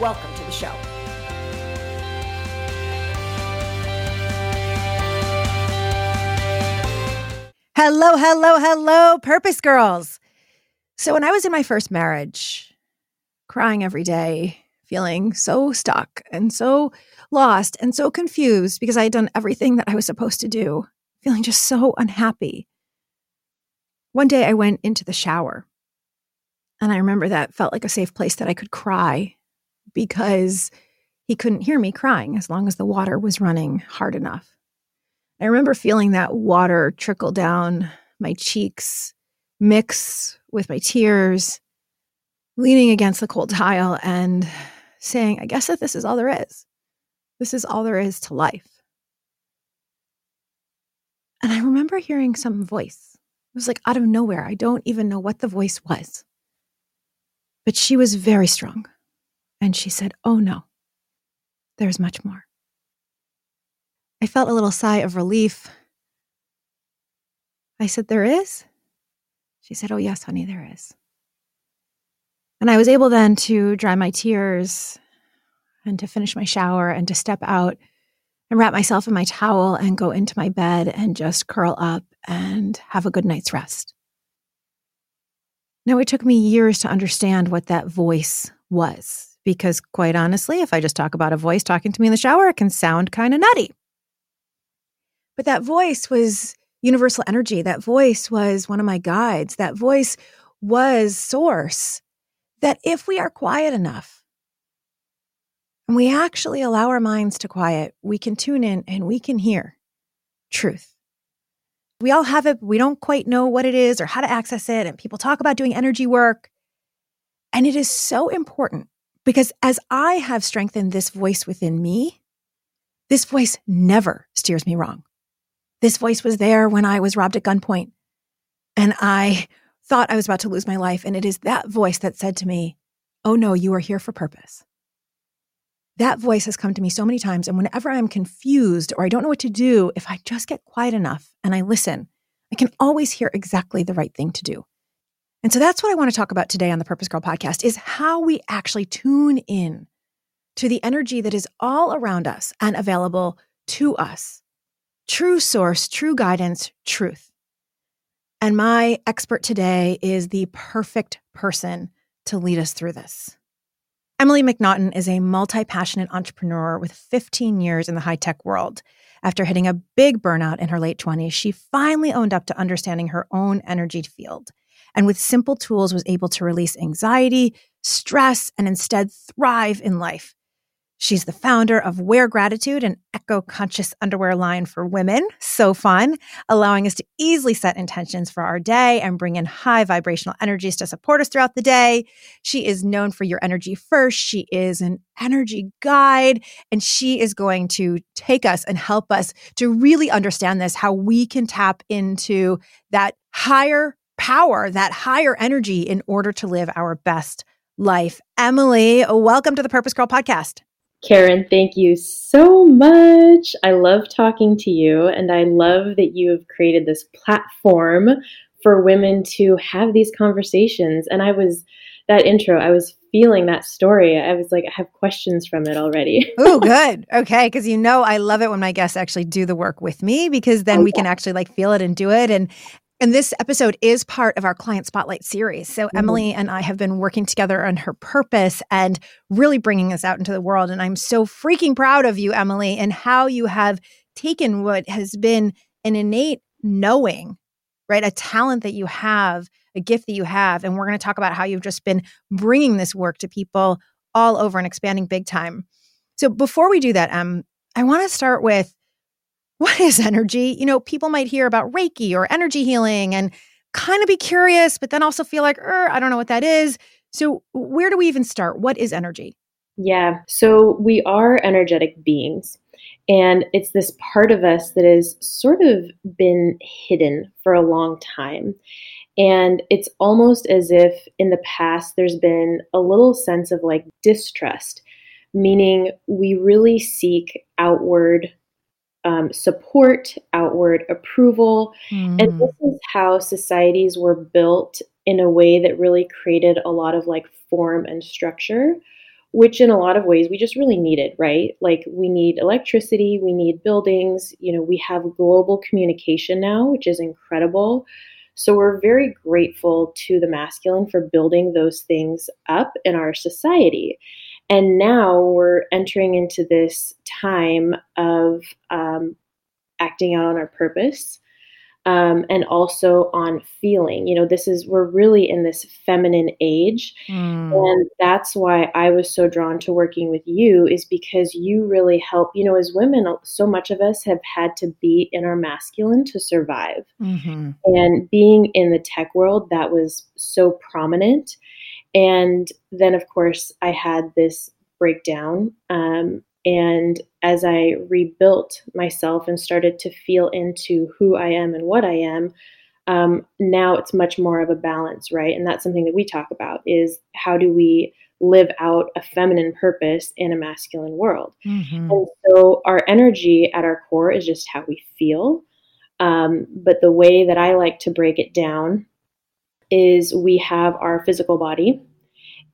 Welcome to the show. Hello, hello, hello, Purpose Girls. So, when I was in my first marriage, crying every day, feeling so stuck and so lost and so confused because I had done everything that I was supposed to do, feeling just so unhappy. One day I went into the shower and I remember that felt like a safe place that I could cry because he couldn't hear me crying as long as the water was running hard enough. I remember feeling that water trickle down my cheeks, mix with my tears, leaning against the cold tile and saying, I guess that this is all there is. This is all there is to life. And I remember hearing some voice. It was like out of nowhere. I don't even know what the voice was. But she was very strong. And she said, Oh no, there's much more. I felt a little sigh of relief. I said, There is? She said, Oh, yes, honey, there is. And I was able then to dry my tears and to finish my shower and to step out and wrap myself in my towel and go into my bed and just curl up and have a good night's rest. Now, it took me years to understand what that voice was, because quite honestly, if I just talk about a voice talking to me in the shower, it can sound kind of nutty. But that voice was universal energy. That voice was one of my guides. That voice was source. That if we are quiet enough and we actually allow our minds to quiet, we can tune in and we can hear truth. We all have it, we don't quite know what it is or how to access it. And people talk about doing energy work. And it is so important because as I have strengthened this voice within me, this voice never steers me wrong. This voice was there when I was robbed at gunpoint and I thought I was about to lose my life. And it is that voice that said to me, Oh no, you are here for purpose. That voice has come to me so many times. And whenever I'm confused or I don't know what to do, if I just get quiet enough and I listen, I can always hear exactly the right thing to do. And so that's what I want to talk about today on the Purpose Girl podcast is how we actually tune in to the energy that is all around us and available to us true source, true guidance, truth. And my expert today is the perfect person to lead us through this. Emily McNaughton is a multi passionate entrepreneur with 15 years in the high tech world. After hitting a big burnout in her late 20s, she finally owned up to understanding her own energy field. And with simple tools, was able to release anxiety, stress, and instead thrive in life. She's the founder of Wear Gratitude, an eco conscious underwear line for women. So fun, allowing us to easily set intentions for our day and bring in high vibrational energies to support us throughout the day. She is known for Your Energy First. She is an energy guide, and she is going to take us and help us to really understand this how we can tap into that higher power, that higher energy in order to live our best life. Emily, welcome to the Purpose Girl podcast. Karen, thank you so much. I love talking to you, and I love that you have created this platform for women to have these conversations. And I was, that intro, I was feeling that story. I was like, I have questions from it already. oh, good. Okay. Cause you know, I love it when my guests actually do the work with me because then oh, we yeah. can actually like feel it and do it. And and this episode is part of our client spotlight series. So. Emily and I have been working together on her purpose and really bringing this out into the world. And I'm so freaking proud of you, Emily, and how you have taken what has been an innate knowing, right? A talent that you have, a gift that you have. And we're going to talk about how you've just been bringing this work to people all over and expanding big time. So, before we do that, um, I want to start with what is energy? You know, people might hear about Reiki or energy healing and kind of be curious, but then also feel like, er, I don't know what that is. So, where do we even start? What is energy? Yeah. So we are energetic beings. And it's this part of us that has sort of been hidden for a long time. And it's almost as if in the past there's been a little sense of like distrust, meaning we really seek outward um, support, outward approval. Mm. And this is how societies were built in a way that really created a lot of like form and structure, which in a lot of ways we just really needed, right? Like we need electricity, we need buildings, you know, we have global communication now, which is incredible. So we're very grateful to the masculine for building those things up in our society. And now we're entering into this time of um, acting out on our purpose um, and also on feeling. You know, this is, we're really in this feminine age. Mm. And that's why I was so drawn to working with you, is because you really help. You know, as women, so much of us have had to be in our masculine to survive. Mm-hmm. And being in the tech world, that was so prominent. And then, of course, I had this breakdown. Um, and as I rebuilt myself and started to feel into who I am and what I am, um, now it's much more of a balance, right? And that's something that we talk about is how do we live out a feminine purpose in a masculine world? Mm-hmm. And so our energy at our core is just how we feel. Um, but the way that I like to break it down is we have our physical body,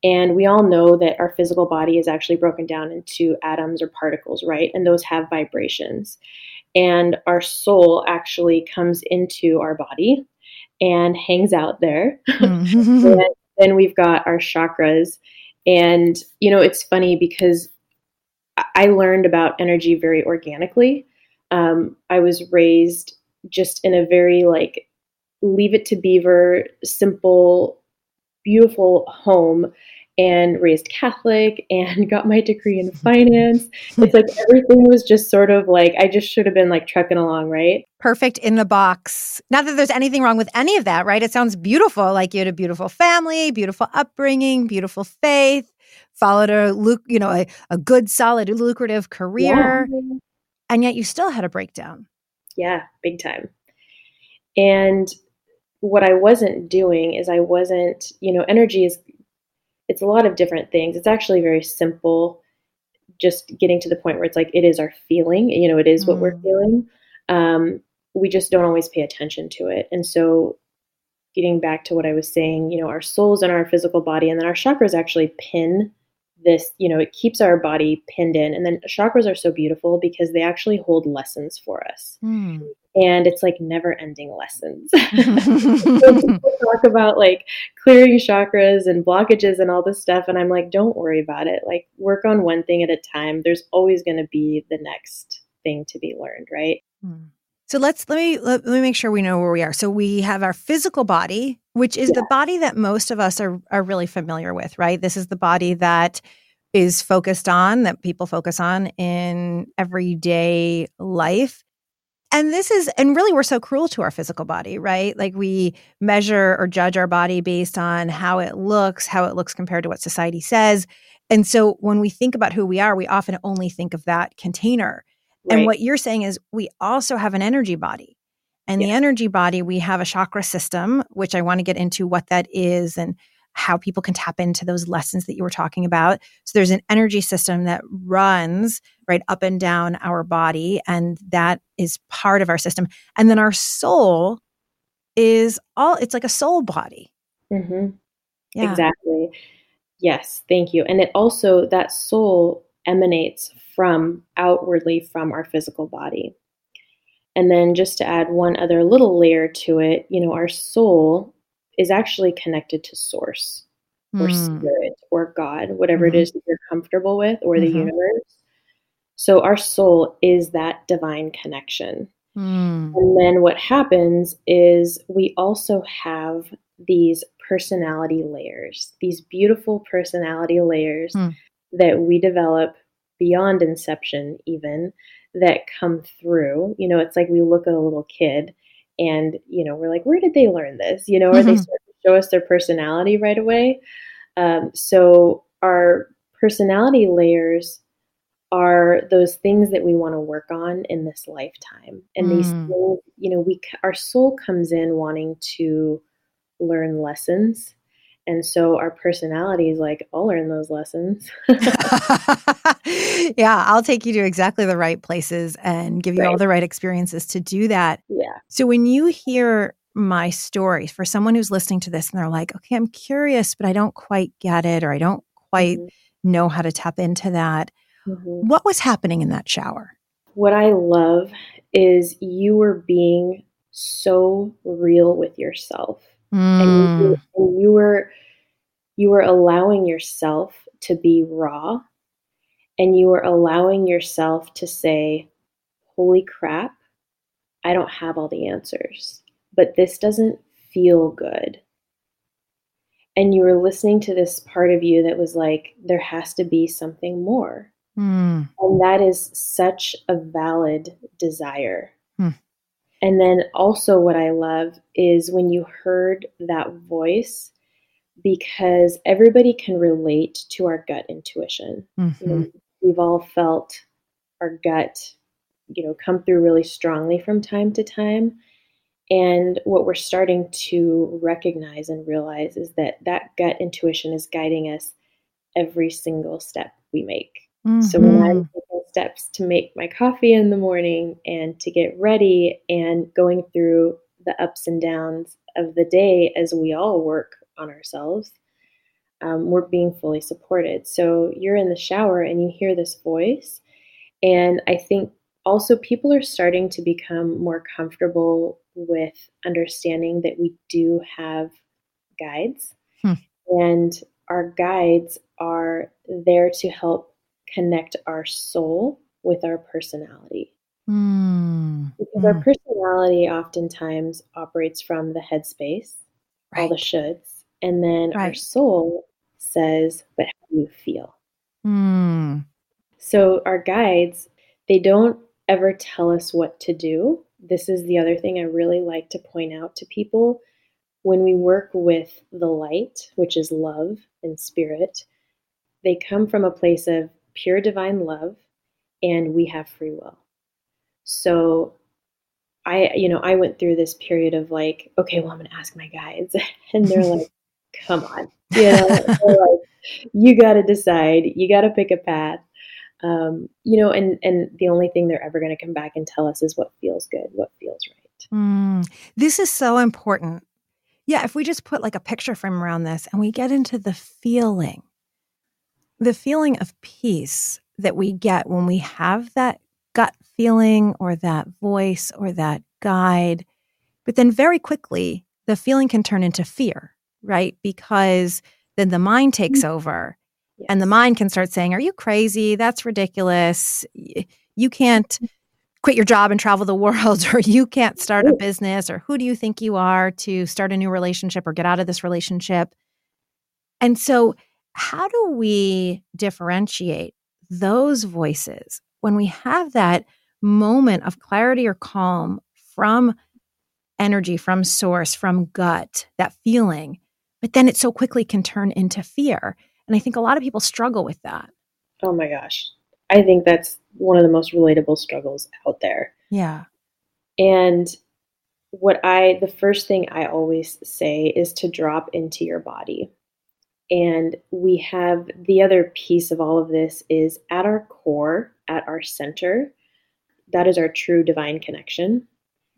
and we all know that our physical body is actually broken down into atoms or particles, right? And those have vibrations. And our soul actually comes into our body and hangs out there. Mm-hmm. and then we've got our chakras. And, you know, it's funny because I learned about energy very organically. Um, I was raised just in a very like leave it to beaver, simple beautiful home and raised Catholic and got my degree in finance. It's like everything was just sort of like I just should have been like trucking along, right? Perfect in the box. Not that there's anything wrong with any of that, right? It sounds beautiful. Like you had a beautiful family, beautiful upbringing, beautiful faith, followed a look you know a, a good, solid, lucrative career, yeah. and yet you still had a breakdown. Yeah, big time. And what I wasn't doing is I wasn't, you know, energy is it's a lot of different things. It's actually very simple, just getting to the point where it's like it is our feeling, you know, it is mm. what we're mm. feeling. Um, we just don't always pay attention to it. And so getting back to what I was saying, you know, our souls and our physical body, and then our chakras actually pin this, you know, it keeps our body pinned in. And then chakras are so beautiful because they actually hold lessons for us. Mm and it's like never ending lessons. So talk about like clearing chakras and blockages and all this stuff. And I'm like, don't worry about it. Like, work on one thing at a time. There's always going to be the next thing to be learned, right? Hmm. So let's let me let, let, me make sure we know where we are. So we have our physical body, which is yeah. the body that most of us are are really familiar with, right? This is the body that is focused on that people focus on in everyday life and this is and really we're so cruel to our physical body right like we measure or judge our body based on how it looks how it looks compared to what society says and so when we think about who we are we often only think of that container right. and what you're saying is we also have an energy body and yeah. the energy body we have a chakra system which i want to get into what that is and how people can tap into those lessons that you were talking about. So there's an energy system that runs right up and down our body, and that is part of our system. And then our soul is all, it's like a soul body. Mm-hmm. Yeah. Exactly. Yes. Thank you. And it also, that soul emanates from outwardly from our physical body. And then just to add one other little layer to it, you know, our soul is actually connected to source or mm. spirit or God, whatever mm-hmm. it is that you're comfortable with, or the mm-hmm. universe. So our soul is that divine connection. Mm. And then what happens is we also have these personality layers, these beautiful personality layers mm. that we develop beyond inception, even that come through. You know, it's like we look at a little kid and you know we're like where did they learn this you know or mm-hmm. they start to show us their personality right away um, so our personality layers are those things that we want to work on in this lifetime. And mm. these things, you know, we our soul comes in wanting to learn lessons. And so our personalities like, I'll learn those lessons. yeah, I'll take you to exactly the right places and give you right. all the right experiences to do that. Yeah. So when you hear my story for someone who's listening to this and they're like, okay, I'm curious, but I don't quite get it or I don't quite mm-hmm. know how to tap into that. Mm-hmm. What was happening in that shower? What I love is you were being so real with yourself. Mm. And, you, and you were you were allowing yourself to be raw and you were allowing yourself to say, Holy crap, I don't have all the answers, but this doesn't feel good. And you were listening to this part of you that was like, there has to be something more. Mm. And that is such a valid desire. And then also, what I love is when you heard that voice, because everybody can relate to our gut intuition. Mm-hmm. You know, we've all felt our gut, you know, come through really strongly from time to time. And what we're starting to recognize and realize is that that gut intuition is guiding us every single step we make. Mm-hmm. So when I'm mm-hmm. Steps to make my coffee in the morning and to get ready and going through the ups and downs of the day as we all work on ourselves, um, we're being fully supported. So you're in the shower and you hear this voice. And I think also people are starting to become more comfortable with understanding that we do have guides. Hmm. And our guides are there to help connect our soul with our personality. Mm. Because mm. our hmm. personality oftentimes operates from the headspace, right. all the shoulds, and then right. our soul says, But how do you feel? Mm. So our guides, they don't ever tell us what to do. This is the other thing I really like to point out to people. When we work with the light, which is love and spirit, they come from a place of pure divine love and we have free will. So I, you know, I went through this period of like, okay, well, I'm going to ask my guides. And they're like, come on, you know, like, you got to decide, you got to pick a path. Um, you know, and, and the only thing they're ever going to come back and tell us is what feels good, what feels right. Mm, this is so important. Yeah. If we just put like a picture frame around this and we get into the feeling, the feeling of peace that we get when we have that gut feeling or that voice or that guide, but then very quickly, the feeling can turn into fear, right? Because then the mind takes mm-hmm. over yes. and the mind can start saying, Are you crazy? That's ridiculous. You can't mm-hmm. quit your job and travel the world, or you can't start a business, or who do you think you are to start a new relationship or get out of this relationship? And so how do we differentiate those voices when we have that moment of clarity or calm from energy, from source, from gut, that feeling, but then it so quickly can turn into fear? And I think a lot of people struggle with that. Oh my gosh. I think that's one of the most relatable struggles out there. Yeah. And what I, the first thing I always say is to drop into your body. And we have the other piece of all of this is at our core, at our center, that is our true divine connection.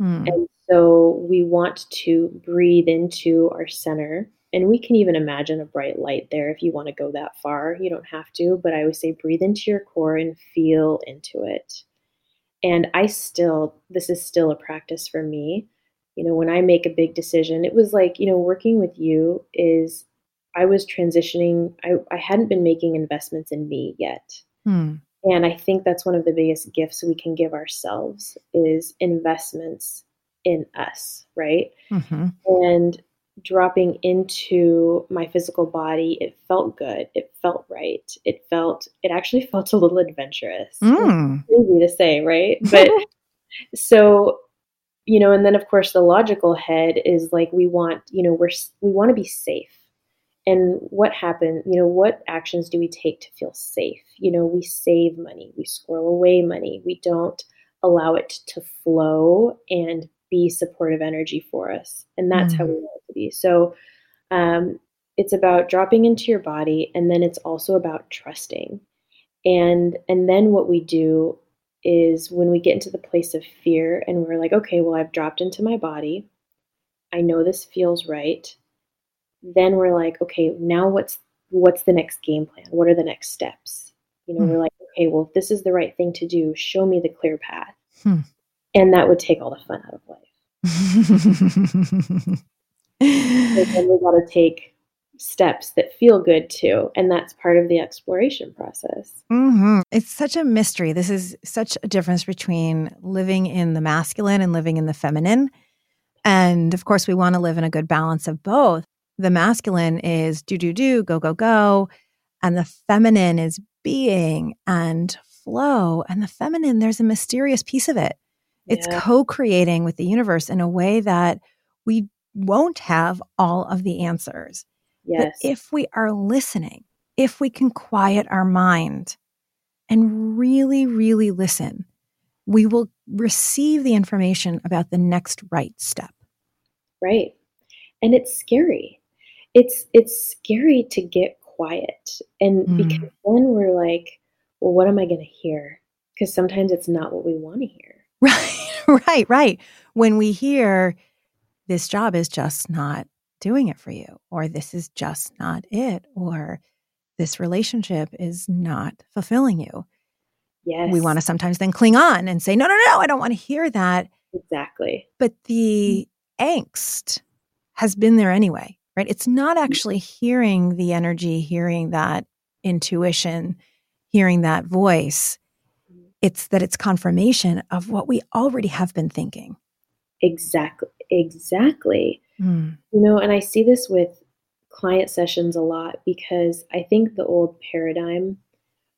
Mm. And so we want to breathe into our center. And we can even imagine a bright light there if you want to go that far. You don't have to, but I always say breathe into your core and feel into it. And I still, this is still a practice for me. You know, when I make a big decision, it was like, you know, working with you is I was transitioning. I, I hadn't been making investments in me yet. Hmm. And I think that's one of the biggest gifts we can give ourselves is investments in us, right? Mm-hmm. And dropping into my physical body, it felt good. It felt right. It felt, it actually felt a little adventurous. Mm. Crazy to say, right? But so, you know, and then of course the logical head is like, we want, you know, we're, we want to be safe and what happened you know what actions do we take to feel safe? You know we save money we squirrel away money we don't allow it to flow and be supportive energy for us and that's mm. how we want it to be. So um, it's about dropping into your body and then it's also about trusting. And and then what we do is when we get into the place of fear and we're like okay well i've dropped into my body. I know this feels right then we're like, okay, now what's what's the next game plan? What are the next steps? You know, mm. we're like, okay, well, if this is the right thing to do, show me the clear path. Hmm. And that would take all the fun out of life. then we got to take steps that feel good too. And that's part of the exploration process. Mm-hmm. It's such a mystery. This is such a difference between living in the masculine and living in the feminine. And of course, we want to live in a good balance of both the masculine is do, do, do, go, go, go. And the feminine is being and flow. And the feminine, there's a mysterious piece of it. It's yeah. co creating with the universe in a way that we won't have all of the answers. Yes. But if we are listening, if we can quiet our mind and really, really listen, we will receive the information about the next right step. Right. And it's scary it's it's scary to get quiet and mm. because then we're like well what am i going to hear? Because sometimes it's not what we want to hear. Right right right. When we hear this job is just not doing it for you or this is just not it or this relationship is not fulfilling you yes we want to sometimes then cling on and say no no no i don't want to hear that. Exactly. But the mm. angst has been there anyway right? It's not mm. actually hearing the energy, hearing that intuition, hearing that voice. It's that it's confirmation of what we already have been thinking. Exactly. Exactly. Mm. You know, and I see this with client sessions a lot because I think the old paradigm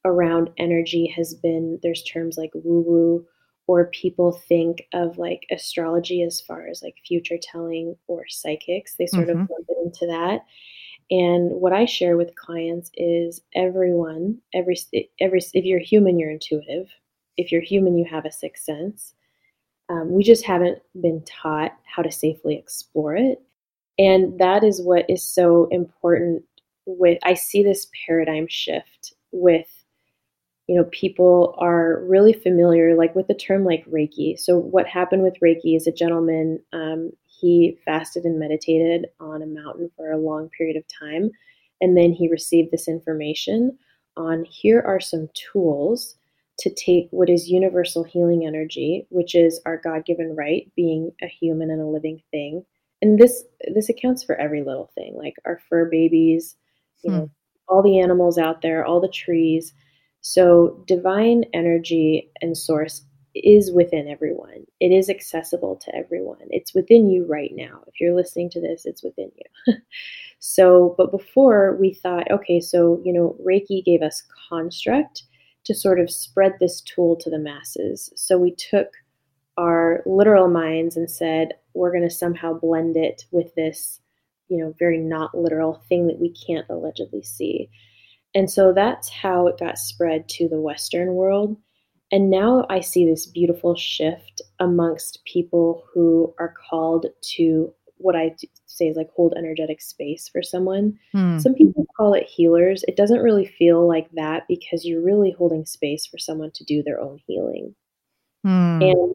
around energy has been there's terms like woo woo or people think of like astrology as far as like future telling or psychics. They sort mm-hmm. of lump it into that. And what I share with clients is everyone, every every if you're human, you're intuitive. If you're human, you have a sixth sense. Um, we just haven't been taught how to safely explore it, and that is what is so important. With I see this paradigm shift with you know, people are really familiar, like with the term like Reiki. So, what happened with Reiki is a gentleman, um, he fasted and meditated on a mountain for a long period of time. And then he received this information on here are some tools to take what is universal healing energy, which is our God given right, being a human and a living thing. And this this accounts for every little thing, like our fur babies, you hmm. know, all the animals out there, all the trees so, divine energy and source is within everyone. It is accessible to everyone. It's within you right now. If you're listening to this, it's within you. so, but before we thought, okay, so, you know, Reiki gave us construct to sort of spread this tool to the masses. So, we took our literal minds and said, we're going to somehow blend it with this, you know, very not literal thing that we can't allegedly see. And so that's how it got spread to the Western world. And now I see this beautiful shift amongst people who are called to what I say is like hold energetic space for someone. Hmm. Some people call it healers. It doesn't really feel like that because you're really holding space for someone to do their own healing. Hmm. And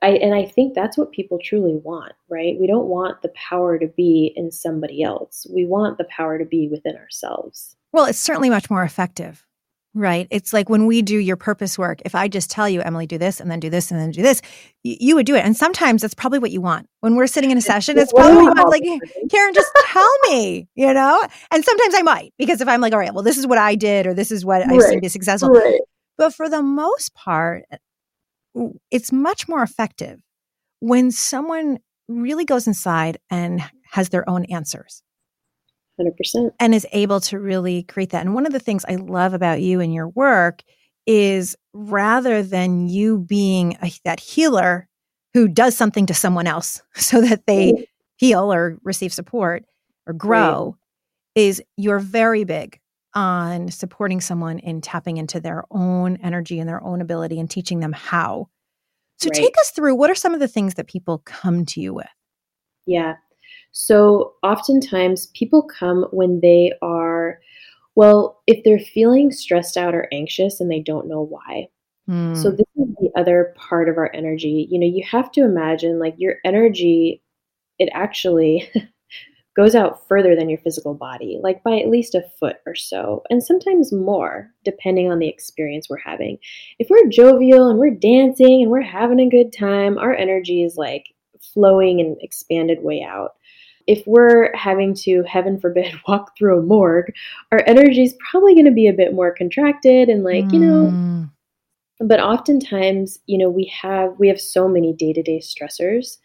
I and I think that's what people truly want, right? We don't want the power to be in somebody else. We want the power to be within ourselves. Well, it's certainly much more effective, right? It's like when we do your purpose work, if I just tell you, Emily, do this and then do this and then do this, you, you would do it. And sometimes that's probably what you want. When we're sitting in a session, it's probably what. Like, Karen, just tell me, you know? And sometimes I might, because if I'm like, all right, well, this is what I did or this is what right. I see to be successful. Right. But for the most part, it's much more effective when someone really goes inside and has their own answers. 100%. And is able to really create that. And one of the things I love about you and your work is rather than you being a, that healer who does something to someone else so that they heal or receive support or grow, is you're very big on supporting someone in tapping into their own energy and their own ability and teaching them how. So right. take us through what are some of the things that people come to you with? Yeah. So oftentimes people come when they are, well, if they're feeling stressed out or anxious and they don't know why. Mm. So this is the other part of our energy. You know, you have to imagine like your energy, it actually goes out further than your physical body, like by at least a foot or so, and sometimes more, depending on the experience we're having. If we're jovial and we're dancing and we're having a good time, our energy is like flowing and expanded way out. If we're having to, heaven forbid, walk through a morgue, our energy is probably going to be a bit more contracted and like, mm. you know, hmm. but oftentimes, you know, we have we have so many day-to-day stressors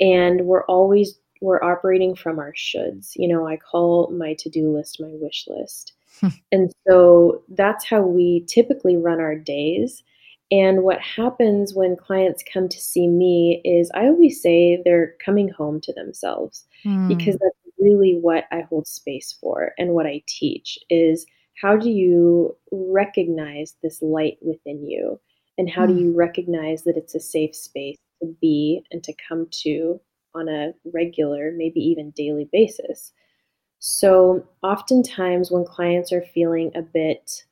and we're always we're operating from our shoulds. You know, I call my to do list my wish list. Hmm. and so that's how we typically run our days. And what happens when clients come to see me is I always say they're coming home to themselves mm. because that's really what I hold space for and what I teach is how do you recognize this light within you and how mm. do hmm. you recognize that it's a safe space to be and to come to on a regular, maybe even daily basis. So, oftentimes, when clients are feeling a bit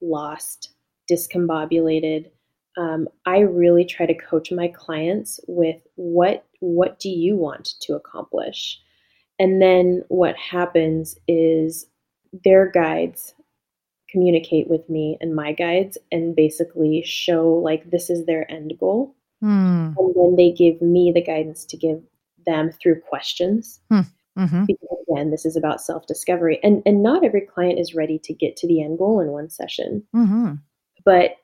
lost, discombobulated, um, I really try to coach my clients with what what do you want to accomplish, and then what happens is their guides communicate with me and my guides and basically show like this is their end goal, mm. and then they give me the guidance to give them through questions. Hmm. Mm-hmm. Because again, this is about self discovery, and and not every client is ready to get to the end goal in one session. Mm-hmm. But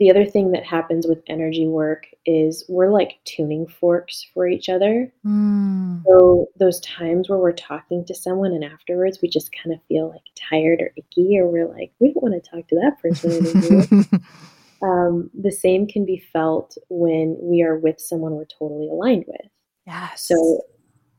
the other thing that happens with energy work is we're like tuning forks for each other. Mm. So those times where we're talking to someone and afterwards we just kind of feel like tired or icky, or we're like, we don't want to talk to that person anymore. um, the same can be felt when we are with someone we're totally aligned with. Yeah. So,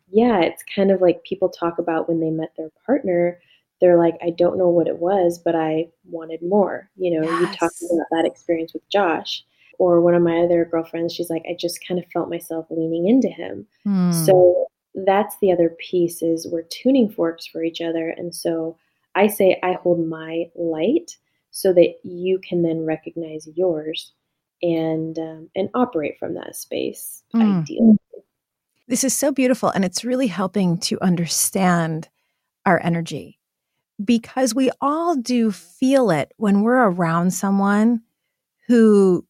yeah, it's kind of like people talk about when they met their partner. They're like, I don't know what it was, but I wanted more. You know, yes. you talked about that experience with Josh. Or one of my other girlfriends, she's like, I just kind of felt myself leaning into him. Hmm. So that's the other piece is we're tuning forks for each other. And so I say I hold my light so that you can then recognize yours and um, and operate from that space mm. ideally. This is so beautiful. And it's really helping to understand our energy because we all do feel it when we're around someone who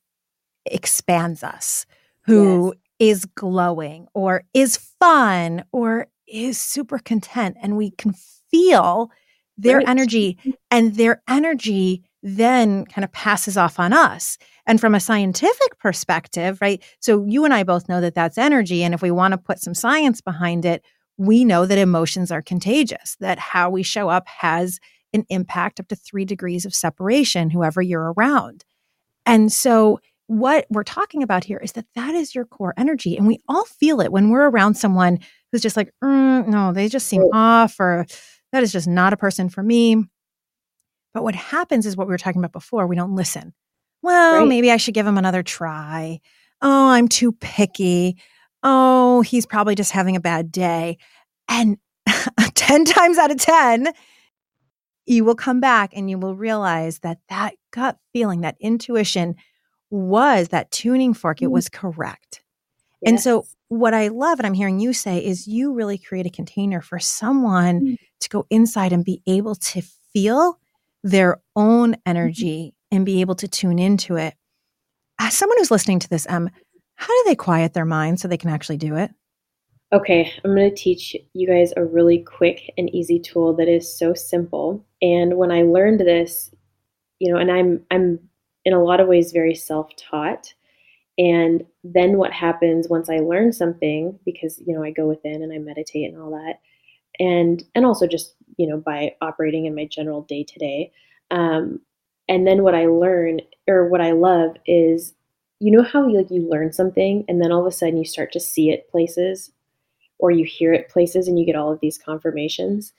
expands us, who yes. is glowing or is fun or is super content. And we can feel their right. energy, and their energy then kind of passes off on us. And from a scientific perspective, right? So you and I both know that that's energy. And if we want to put some science behind it, we know that emotions are contagious, that how we show up has an impact up to three degrees of separation, whoever you're around. And so, what we're talking about here is that that is your core energy. And we all feel it when we're around someone who's just like, mm, no, they just seem off, or that is just not a person for me. But what happens is what we were talking about before we don't listen well, right. maybe I should give him another try. Oh, I'm too picky. Oh, he's probably just having a bad day. And 10 times out of 10, you will come back and you will realize that that gut feeling, that intuition was that tuning fork, mm. it was correct. Yes. And so, what I love, and I'm hearing you say, is you really create a container for someone mm. to go inside and be able to feel their own mm-hmm. energy and be able to tune into it. As someone who's listening to this, um, how do they quiet their mind so they can actually do it? Okay, I'm going to teach you guys a really quick and easy tool that is so simple. And when I learned this, you know, and I'm I'm in a lot of ways very self-taught. And then what happens once I learn something because, you know, I go within and I meditate and all that. And and also just, you know, by operating in my general day-to-day, um, and then what I learn or what I love is you know how you, like you learn something and then all of a sudden you start to see it places or you hear it places and you get all of these confirmations.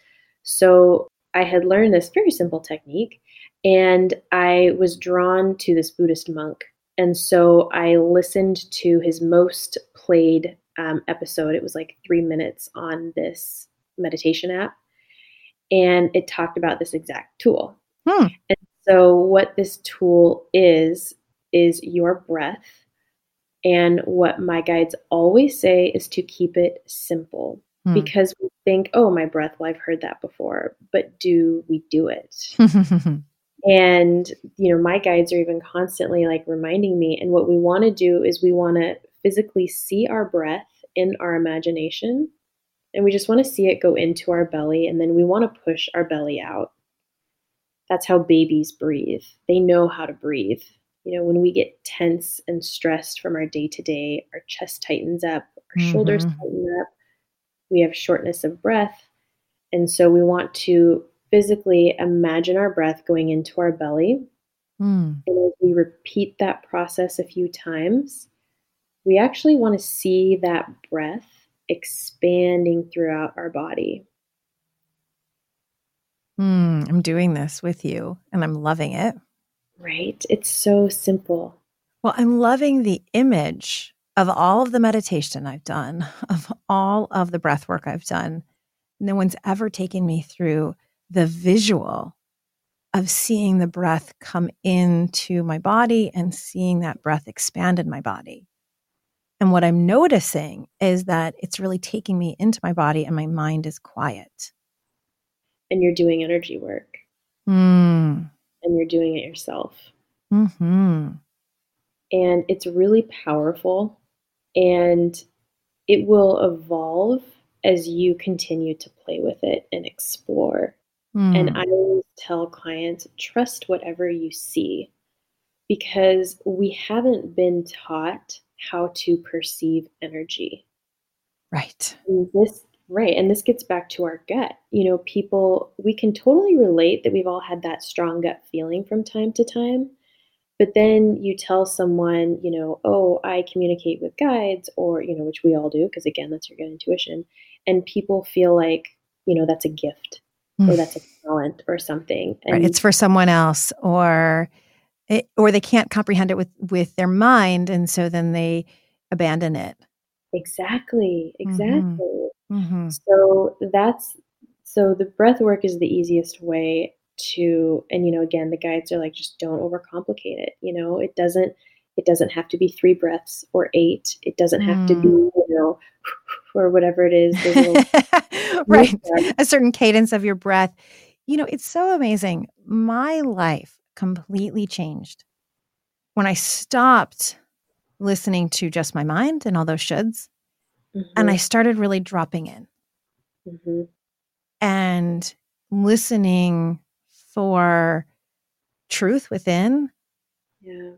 So I had learned this very simple technique and I was drawn to this Buddhist monk. And so I listened to his most played um, episode. It was like three minutes on this meditation app. And it talked about this exact tool. Hmm. And so, what this tool is, is your breath. And what my guides always say is to keep it simple Hmm. because we think, oh, my breath, well, I've heard that before, but do we do it? And, you know, my guides are even constantly like reminding me. And what we want to do is we want to physically see our breath in our imagination. And we just want to see it go into our belly. And then we want to push our belly out. That's how babies breathe. They know how to breathe. You know, when we get tense and stressed from our day to day, our chest tightens up, our shoulders Mhm. tighten up, we have shortness of breath. And so we want to physically imagine our breath going into our belly. Hmm. And as we repeat that process a few times, we actually want to see that breath expanding throughout our body. Hmm. I'm doing this with you and I'm loving it. Right? It's so simple. Well, I'm loving the image of all of the meditation I've done, of all of the breath work I've done. No one's ever taken me through the visual of seeing the breath come into my body and seeing that breath expand in my body. And what I'm noticing is that it's really taking me into my body and my mind is quiet. And you're doing energy work Mm. And you're doing it yourself. Hmm. And it's really powerful and it will evolve as you continue to play with it and explore. And I always tell clients trust whatever you see because we haven't been taught how to perceive energy. right. And this right, and this gets back to our gut. You know, people we can totally relate that we've all had that strong gut feeling from time to time. But then you tell someone, you know, oh, I communicate with guides, or, you know, which we all do, because again, that's your gut intuition. And people feel like, you know, that's a gift or that's a talent or something. And right. It's for someone else, or it, or they can't comprehend it with with their mind, and so then they abandon it. exactly, Mhm. exactly. Mm-hmm. Mm-hmm. So that's so the breath work is the easiest way to and you know again the guides are like just don't overcomplicate it you know it doesn't it doesn't have to be three breaths or eight it doesn't have to be mm. you know or whatever it is right. A certain cadence of your breath. You know, it's so amazing. My life completely changed when I stopped listening to just my mind and all those shoulds, and I started really dropping in. Mhm. and listening for truth within yeah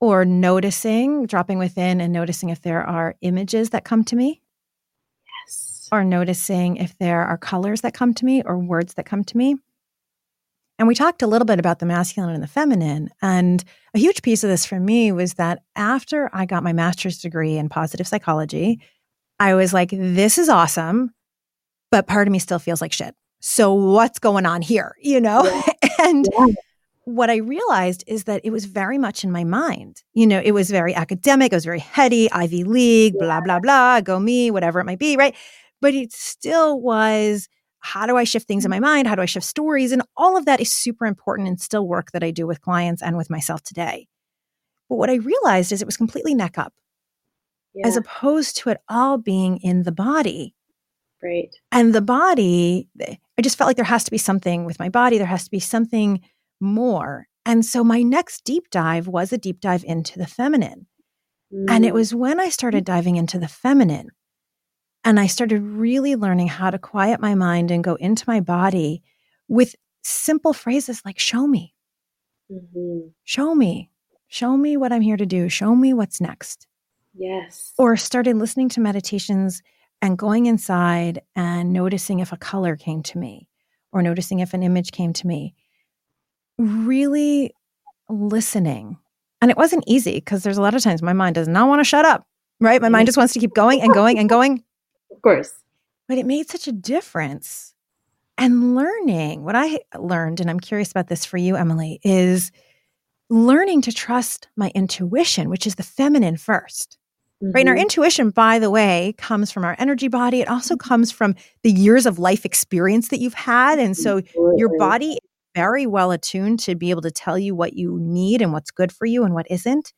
or noticing, dropping within and noticing if there are images that come to me yes or noticing if there are colors that come to me or words that come to me. And we talked a little bit about the masculine and the feminine. And a huge piece of this for me was that after I got my master's degree in positive psychology, I was like, this is awesome, but part of me still feels like shit. So what's going on here? You know? and Yeah. what I realized is that it was very much in my mind. You know, it was very academic, it was very heady, Ivy League, blah, blah, blah, go me, whatever it might be, right? But it still was how do I shift things in mm-hmm. my mind? How do I shift stories? And all of that is super important and still work that I do with clients and with myself today. But what I realized is it was completely neck up yeah as opposed to it all being in the body. right And the body, I just felt like there has to be something with my body. There has to be something more. And so my next deep dive was a deep dive into the feminine. And it Mm. was when I started diving into the feminine and I started really learning how to quiet my mind and go into my body with simple phrases like, show me, Mhm. show me, show me what I'm here to do, show me what's next. Yes Or started listening to meditations and going inside and noticing if a color came to me or noticing if an image came to me. Really listening. And it wasn't easy because there's a lot of times my mind does not want to shut up, right? My mind just wants to keep going and going and going. of course But it made such a difference and learning what I learned, and I'm curious about this for you, Emily, is learning to trust my intuition, which is the feminine 1st mm-hmm. Right. And our mm-hmm. intuition, by the way, comes from our energy body. It also comes from the years of life experience that you've had. And so Absolutely. your body is very well attuned to be able to tell you what you need and what's good for you and what isn't.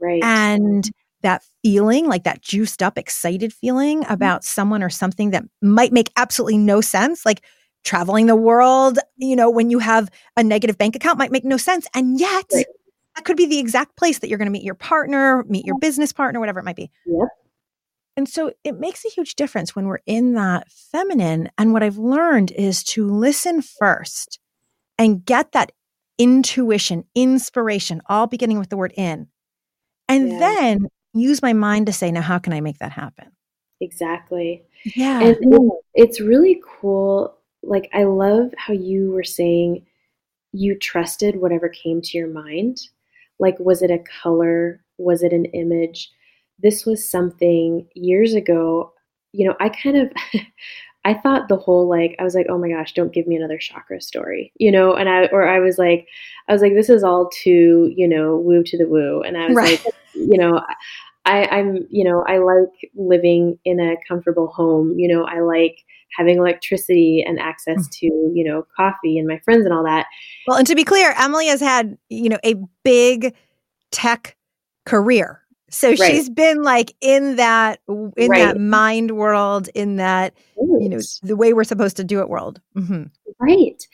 Right. And that feeling, like that juiced up, excited feeling mm-hmm. about someone or something that might make absolutely no sense. Like traveling the world, you know, when you have a negative bank account might make no sense. And yet, right. That could be the exact place that you're going to meet your partner, meet your business partner, whatever it might be. Yep. And so it makes a huge difference when we're in that feminine. And what I've learned is to listen first and get that intuition, inspiration, all beginning with the word in. And yeah. then use my mind to say, now, how can I make that happen? Exactly. Yeah. And it's really cool like I love how you were saying you trusted whatever came to your mind. Like, was it a color? Was it an image? This was something years ago. You know, I kind of, I thought the whole like, I was like, oh my gosh, don't give me another chakra story, you know? And I, or I was like, I was like, this is all too, you know, woo to the woo. And I was right. like, you know, I, I'm, you know, I like living in a comfortable home. You know, I like having electricity and access mm. to you know coffee and my friends and all that well and to be clear emily has had you know a big tech career so right. she's been like in that in right. that mind world in that right. you know the way we're supposed to do it world mm-hmm. right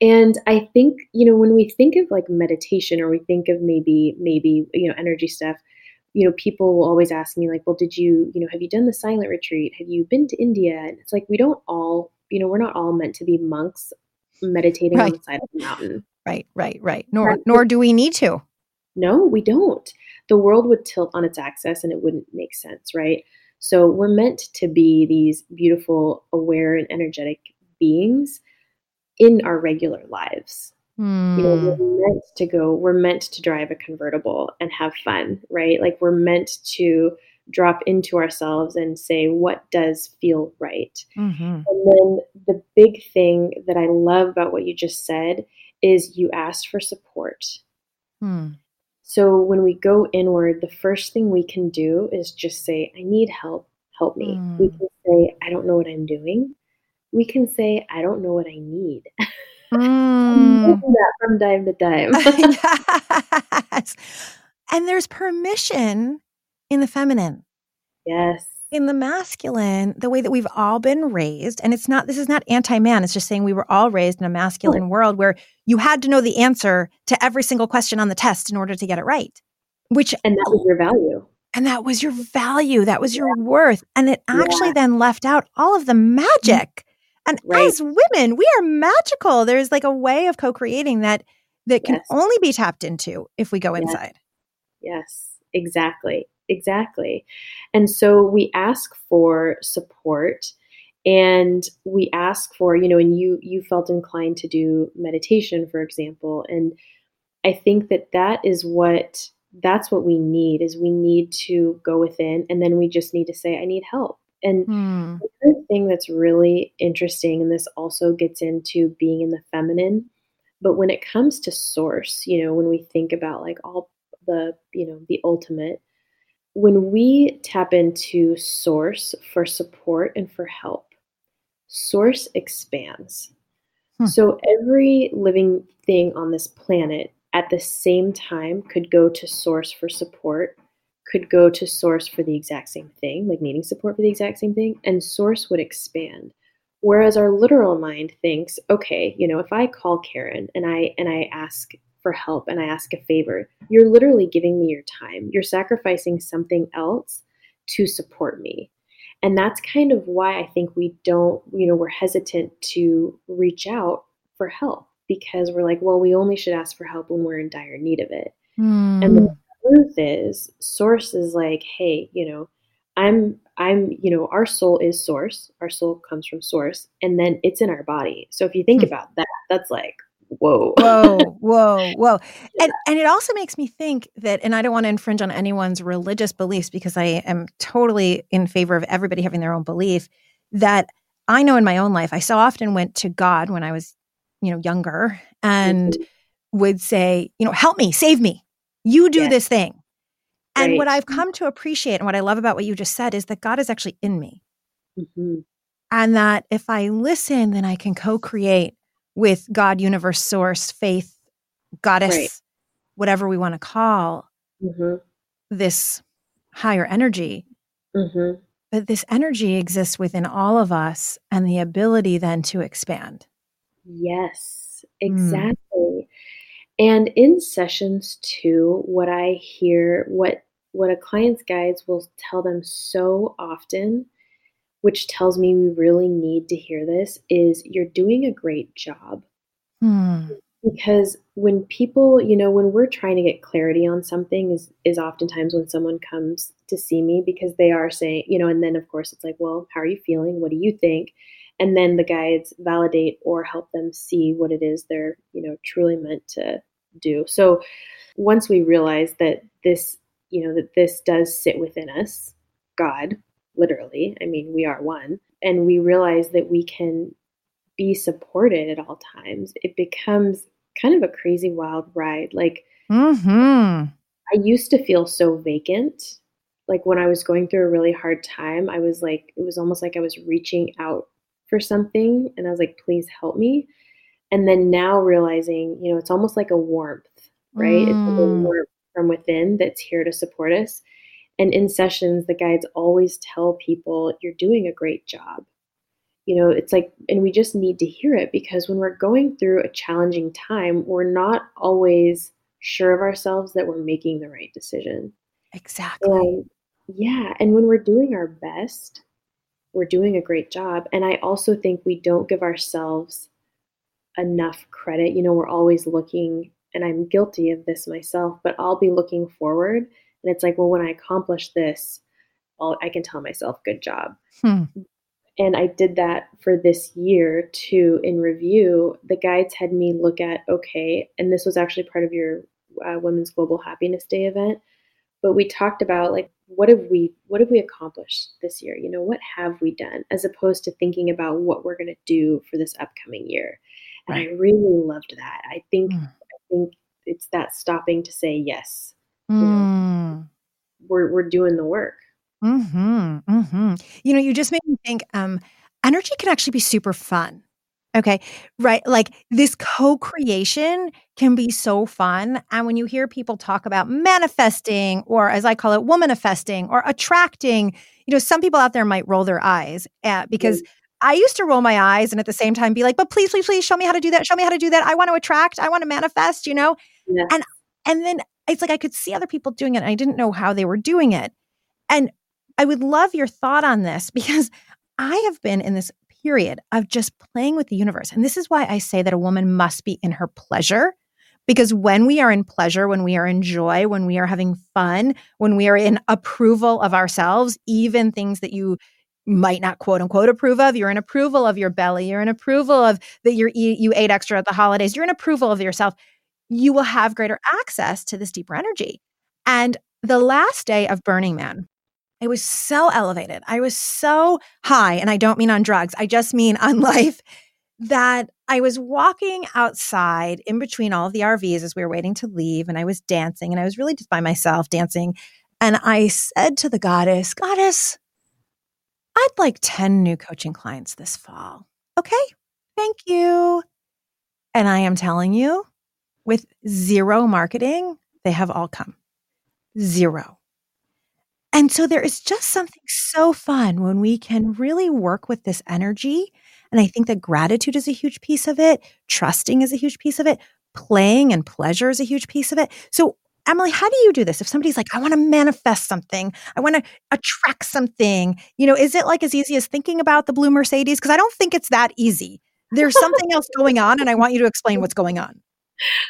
and i think you know when we think of like meditation or we think of maybe maybe you know energy stuff you know, people will always ask me like, well, did you, you know, have you done the silent retreat? Have you been to India? And it's like, we don't all, you know, we're not all meant to be monks meditating right. on the side of the mountain. Right, right, right. Nor, That's nor do we need to. No, we don't. The world would tilt on its axis and it wouldn't make sense, right? So we're meant to be these beautiful, aware, and energetic beings in our regular lives. Mm. You know, we're hmm. meant to go, we're meant to drive a convertible and have fun, right? Like we're meant to drop into ourselves and say, what does feel right? Mm-hmm. And then the big thing that I love about what you just said is you asked for support. Mm. So when we go inward, the first thing we can do is just say, I need help, help me. Mm. We hmm. can say, I don't know what I'm doing. We can say, I don't know what I need. Mm. that from time to time. yes. And there's permission in the feminine. Yes. In the masculine, the way that we've all been raised, and it's not, this is not anti man, it's just saying we were all raised in a masculine oh. world where you had to know the answer to every single question on the test in order to get it right. Which, and that was your value. And that was your value. That was your yeah. worth. And it actually yeah. then left out all of the magic and right. as women, we are magical. There's like a way of co-creating that that can yes. only be tapped into if we go yes. inside. Yes, exactly. Exactly. And so we ask for support and we ask for, you know, and you you felt inclined to do meditation for example, and I think that that is what that's what we need is we need to go within and then we just need to say I need help and hmm. the other thing that's really interesting, and this also gets into being in the feminine, but when it comes to source, you know, when we think about like all the, you know, the ultimate, when we tap into source for support and for help, source expands. Hmm. So every living thing on this planet at the same time could go to source for support could go to source for the exact same thing, like needing support for the exact same thing, and source would expand. Whereas our literal mind thinks, okay, you know, if I call Karen and I and I ask for help and I ask a favor, you're literally giving me your time. You're sacrificing something else to support me. And that's kind of why I think we don't, you know, we're hesitant to reach out for help because we're like, well, we only should ask for help when we're in dire need of it. Mm. And the truth is source is like hey you know i'm i'm you know our soul is source our soul comes from source and then it's in our body so if you think hmm. about that that's like whoa whoa whoa whoa yeah. and and it also makes me think that and i don't want to infringe on anyone's religious beliefs because i am totally in favor of everybody having their own belief that I know in my own life, I so often went to God when I was, you know, younger and mm-hmm. would say, you know, help me, save me. You do this thing. And what I've come to appreciate and what I love about what you just said is that God is actually in me. Mm-hmm. And that if I listen, then I can co create with God, universe, source, faith, goddess, right. whatever we want to call mm-hmm. this higher energy. Mm-hmm. But this energy exists within all of us and the ability then to expand. Yes, hmm. exactly. Mm. And in sessions too, what I hear, what what a client's guides will tell them so often, which tells me we really need to hear this, is you're doing a great job. Mm because when people you know when we're trying to get clarity on something is is oftentimes when someone comes to see me because they are saying you know and then of course it's like well how are you feeling? What do you think? And then the guides validate or help them see what it is they're you know truly meant to do so once we realize that this you know that this does sit within us god literally i mean we are one and we realize that we can be supported at all times, it becomes kind of a crazy wild ride. Like, mm-hmm. I used to feel so vacant. Like when I was going through a really hard time, I was like, it was almost like I was reaching out for something and I was like, please help me. And then now realizing, you know, it's almost like a warmth, right? Mm. It's like a warmth from within that's here to support us. And in sessions, the guides always tell people, you're doing a great job you know, it's like, and we just need to hear it because when we're going through a challenging time, we're not always sure of ourselves that we're making the right decision. Exactly. And, yeah. And when we're doing our best, we're doing a great job. And I also think we don't give ourselves enough credit. You know, we're always looking, and I'm guilty of this myself, but I'll be looking forward. And it's like, well, when I accomplish this, I'll, i can tell myself, good job. Hmm and I did that for this year too. In review, the guides had me look at okay, and this was actually part of your uh, Women's Global Happiness Day event. But we talked about like what have we what have we accomplished this year? You know, what have we done as opposed to thinking about what we're going to do for this upcoming year. And. I really loved that. I think mm. I think it's that stopping to say yes. Mm. You know, we're we're doing the work. Mhm, mhm. You know, you just made me think, um, energy can actually be super fun. Okay, right? Like, this co-creation can be so fun, and when you hear people talk about manifesting, or as I call it, womanifesting, or attracting, you know, some people out there might roll their eyes at because mm. I used to roll my eyes and at the same time be like, "But please, please, please show me how to do that. Show me how to do that. I want to attract. I want to manifest," you know? Yes. And and then it's like I could see other people doing it, and I didn't know how they were doing it. And I would love your thought on this because I have been in this period of just playing with the universe. And this is why I say that a woman must be in her pleasure. Because when we are in pleasure, when we are in joy, when we are having fun, when we are in approval of ourselves, even things that you might not quote unquote approve of, you're in approval of your belly, you're in approval of that you you ate extra at the holidays, you're in approval of yourself, you will have greater access to this deeper energy. And the last day of Burning Man, I was so elevated. I was so high. And I don't mean on drugs, I just mean on life that I was walking outside in between all of the RVs as we were waiting to leave. And I was dancing and I was really just by myself dancing. And I said to the goddess, Goddess, I'd like 10 new coaching clients this fall. Okay, thank you. And I am telling you, with zero marketing, they have all come. Zero. And so there is just something so fun when we can really work with this energy. And I think that gratitude is a huge piece of it, trusting is a huge piece of it, playing and pleasure is a huge piece of it. So, Emily, how do you do this? If somebody's like, I want to manifest something, I want to attract something, you know, is it like as easy as thinking about the blue Mercedes? Because I don't think it's that easy. There's something else going on, and I want you to explain what's going on.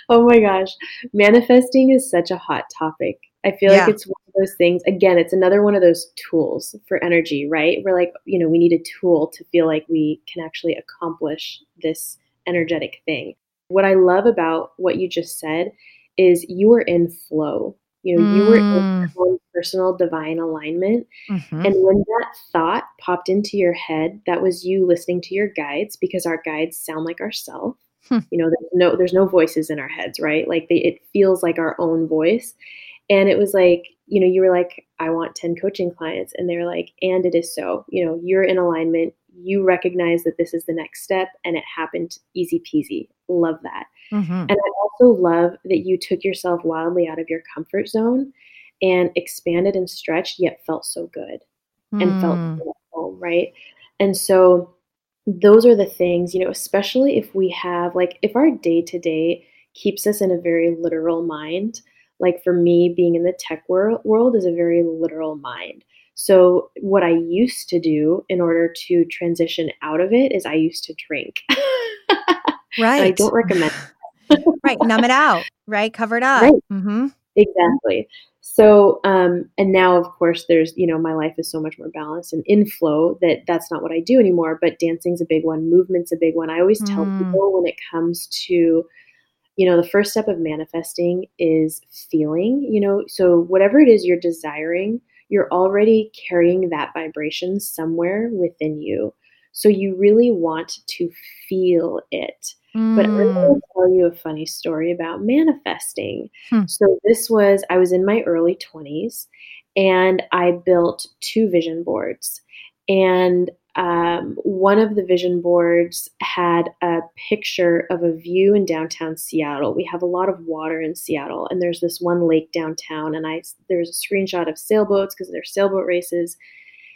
Oh my gosh. Manifesting is such a hot topic. I feel yeah. like it's one of those things. Again, it's another one of those tools for energy, right? We're like, you know, we need a tool to feel like we can actually accomplish this energetic thing. What I love about what you just said is you are in flow. You know, mm. you were in mm. personal divine alignment. Mm-hmm. And when that thought popped into your head, that was you listening to your guides because our guides sound like ourselves. Hmm. You know, there's no there's no voices in our heads, right? Like they, it feels like our own voice. And it was like, you know, you were like, I want 10 coaching clients. And they're like, and it is so. You know, you're in alignment. You recognize that this is the next step, and it happened easy peasy. Love that. Mm-hmm. And I also love that you took yourself wildly out of your comfort zone and expanded and stretched, yet felt so good mm. and felt home, right? And so those are the things, you know, especially if we have, like, if our day to day keeps us in a very literal mind, like for me, being in the tech world, world is a very literal mind. So, what I used to do in order to transition out of it is I used to drink. right. I don't recommend. right. Numb it out. Right. Cover it up. Right. Mm-hmm. Exactly. So, um, and now, of course, there's, you know, my life is so much more balanced and in flow that that's not what I do anymore. But dancing's a big one, movement's a big one. I always tell mm. people when it comes to you know, the first step of manifesting is feeling, you know, so whatever it is you're desiring, you're already carrying that vibration somewhere within you. So you really want to feel it. Mm. But I'm going to tell you a funny story about manifesting. Hmm. So this was, I was in my early 20s and I built two vision boards. And um, one of the vision boards had a picture of a view in downtown Seattle. We have a lot of water in Seattle, and there's this one lake downtown. And I there's a screenshot of sailboats because there's sailboat races.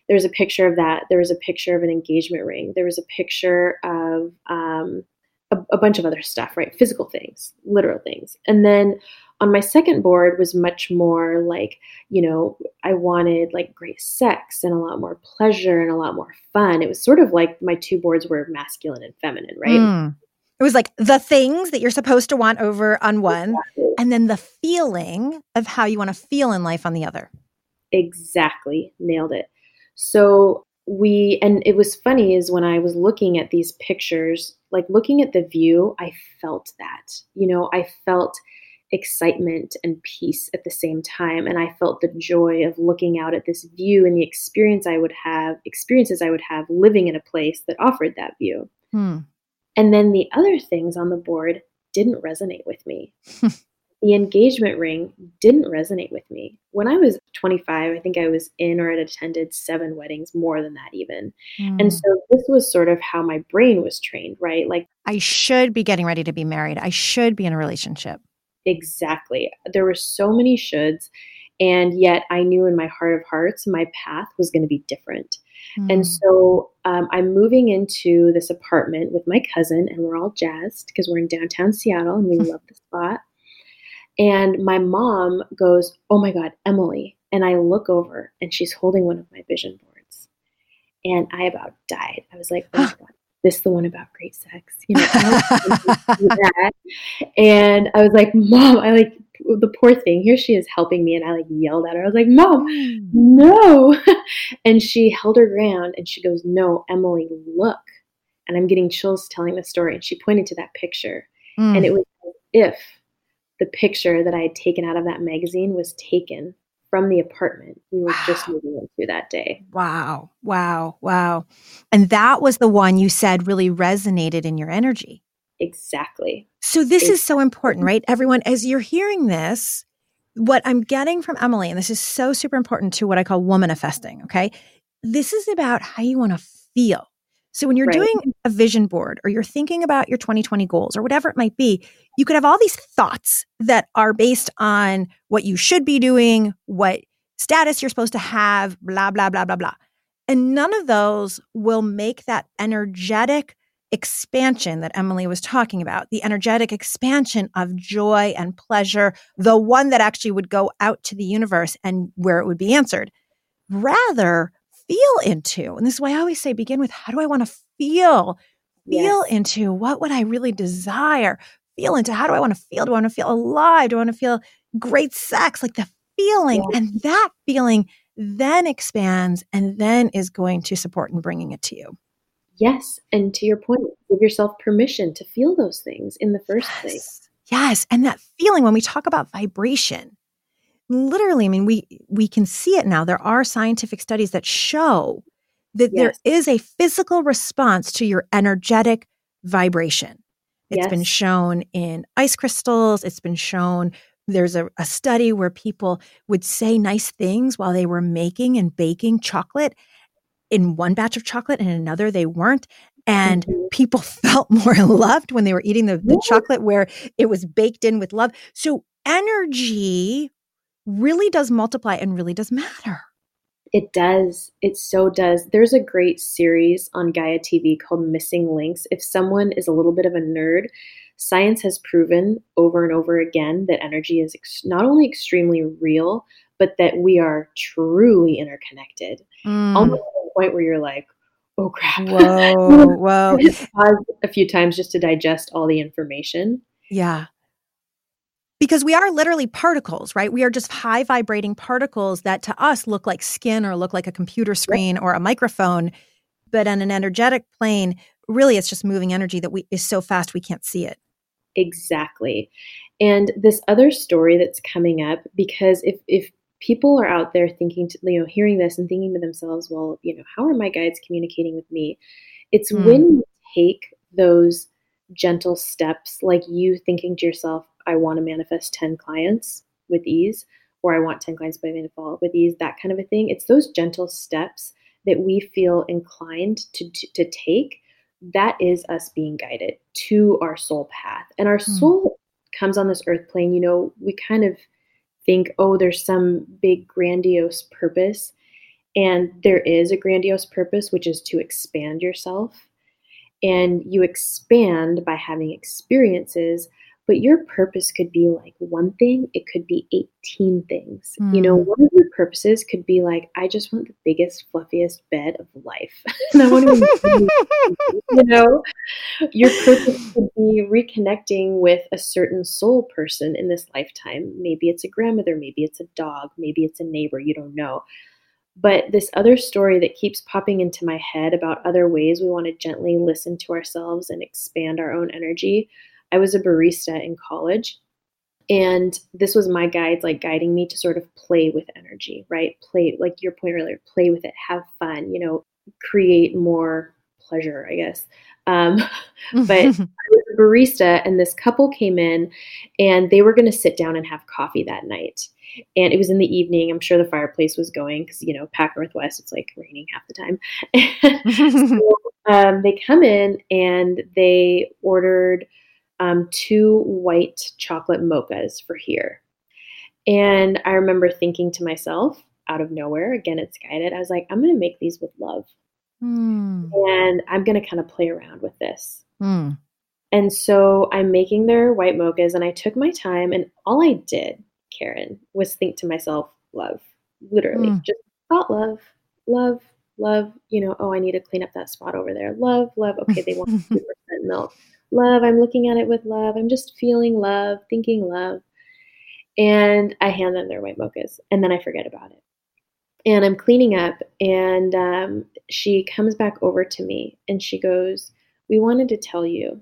There's a picture of that. There was a picture of an engagement ring. There was a picture of um, a, a bunch of other stuff, right? Physical things, literal things. And then on my second board was much more like, you know, I wanted like great sex and a lot more pleasure and a lot more fun. It was sort of like my two boards were masculine and feminine, right? Mm. It was like the things that you're supposed to want over on one, exactly. and then the feeling of how you want to feel in life on the other. Exactly. Nailed it. So we, and it was funny is when I was looking at these pictures, like looking at the view, I felt that, you know, I felt excitement and peace at the same time. And i felt the joy of looking out at this view and the experience i would have experiences i would have living in a place that offered that view. Hmm. and then the other things on the board didn't resonate with me. The engagement ring didn't resonate with me. When i was 25 i think i was in or had attended seven weddings more than that even. Hmm. and so this was sort of how my brain was trained right? Like i should be getting ready to be married. I should be in a relationship Exactly. There were so many shoulds. And yet I knew in my heart of hearts, my path was going to be different. Mm. And so um, I'm moving into this apartment with my cousin, and we're all jazzed because we're in downtown Seattle and we love the spot. And my mom goes, Oh my God, Emily. And I look over and she's holding one of my vision boards. And I about died. I was like, Oh my God, this the one about great sex you know that. and i was like mom i like the poor thing here she is helping me and i like yelled at her i was like mom mm. no and she held her ground and she goes no emily look and i'm getting chills telling the story and she pointed to that picture mm. and it was if the picture that i had taken out of that magazine was taken from the apartment we were wow. just moving into that day. Wow. Wow. Wow. And that was the one you said really resonated in your energy. Exactly. So this exactly. is so important, right? Everyone, as you're hearing this, what I'm getting from Emily, and this is so super important to what I call womanifesting, okay? This is about how you want to feel. So when you're right. doing a vision board or you're thinking about your 2020 goals or whatever it might be, you could have all these thoughts that are based on what you should be doing, what status you're supposed to have, blah, blah, blah, blah, blah. And none of those will make that energetic expansion that Emily was talking about, the energetic expansion of joy and pleasure, the one that actually would go out to the universe and where it would be answered. Rather, feel into. And this is why I always say begin with how do I want to feel? Feel yes. into what would I really desire? Feel into how do I want to feel? Do I want to feel alive? Do I want to feel great sex? Like the feeling. Yeah. And that feeling then expands and then is going to support and bringing it to you. Yes. And to your point, give yourself permission to feel those things in the first yes. place. Yes. And that feeling, when we talk about vibration, literally, I mean, we we can see it now. There are scientific studies that show that yes. there is a physical response to your energetic vibration. It's yes. been shown in ice crystals. It's been shown there's a, a study where people would say nice things while they were making and baking chocolate in one batch of chocolate and another they weren't and mm-hmm. people felt more loved when they were eating the, the chocolate where it was baked in with love so energy really does multiply and really does matter it does it so does there's a great series on gaia tv called missing links if someone is a little bit of a nerd science has proven over and over again that energy is ex- not only extremely real, but that we are truly interconnected. Mm. Almost to the point where you're like, oh crap. Whoa, whoa. a few times just to digest all the information. Yeah. Because we are literally particles, right? We are just high vibrating particles that to us look like skin or look like a computer screen or a microphone. But on an energetic plane, really it's just moving energy that we is so fast we can't see it. Exactly. And this other story that's coming up, because if, if people are out there thinking, to, you know, hearing this and thinking to themselves, well, you know, how are my guides communicating with me? It's mm. when you take those gentle steps, like you thinking to yourself, I want to manifest 10 clients with ease, or I want 10 clients by the end of fall with ease, that kind of a thing. It's those gentle steps that we feel inclined to, to, to take that is us being guided to our soul path. And our mm. soul comes on this earth plane, you know, we kind of think, oh, there's some big grandiose purpose. And there is a grandiose purpose, which is to expand yourself. And you expand by having experiences but your purpose could be like one thing, it could be 18 things. Mm. You know, hmm. one of your purposes could be like, I just want the biggest, fluffiest bed of life. and I want to, you know, your purpose could be reconnecting with a certain soul person in this lifetime. Maybe it's a grandmother, maybe it's a dog, maybe it's a neighbor, you don't know. But this other story that keeps popping into my head about other ways we want to gently listen to ourselves and expand our own energy I was a barista in college. And this was my guides like guiding me to sort of play with energy, right? Play, like your point earlier, play with it, have fun, you know, create more pleasure, I guess. Um, but I barista, and this couple came in and they were going to sit down and have coffee that night. And it was in the evening. I'm sure the fireplace was going because, you know, Pac Northwest, it's like raining half the time. so, um, they come in and they ordered um, two white chocolate mochas for here. And I remember thinking to myself, out of nowhere, again, it's guided. I was like, I'm going to make these with love. Mm. And I'm going to kind of play around with this. Mm. And so I'm making their white mochas, and I took my time, and all I did, Karen, was think to myself, love, literally, mm. just thought love, love, love. You know, oh, I need to clean up that spot over there. Love, love. Okay, they want 2% milk love. I'm looking at it with love. I'm just feeling love, thinking love. And I hand them their white mochas and then I forget about it. And I'm cleaning up and um, she comes back over to me and she goes, We wanted to tell you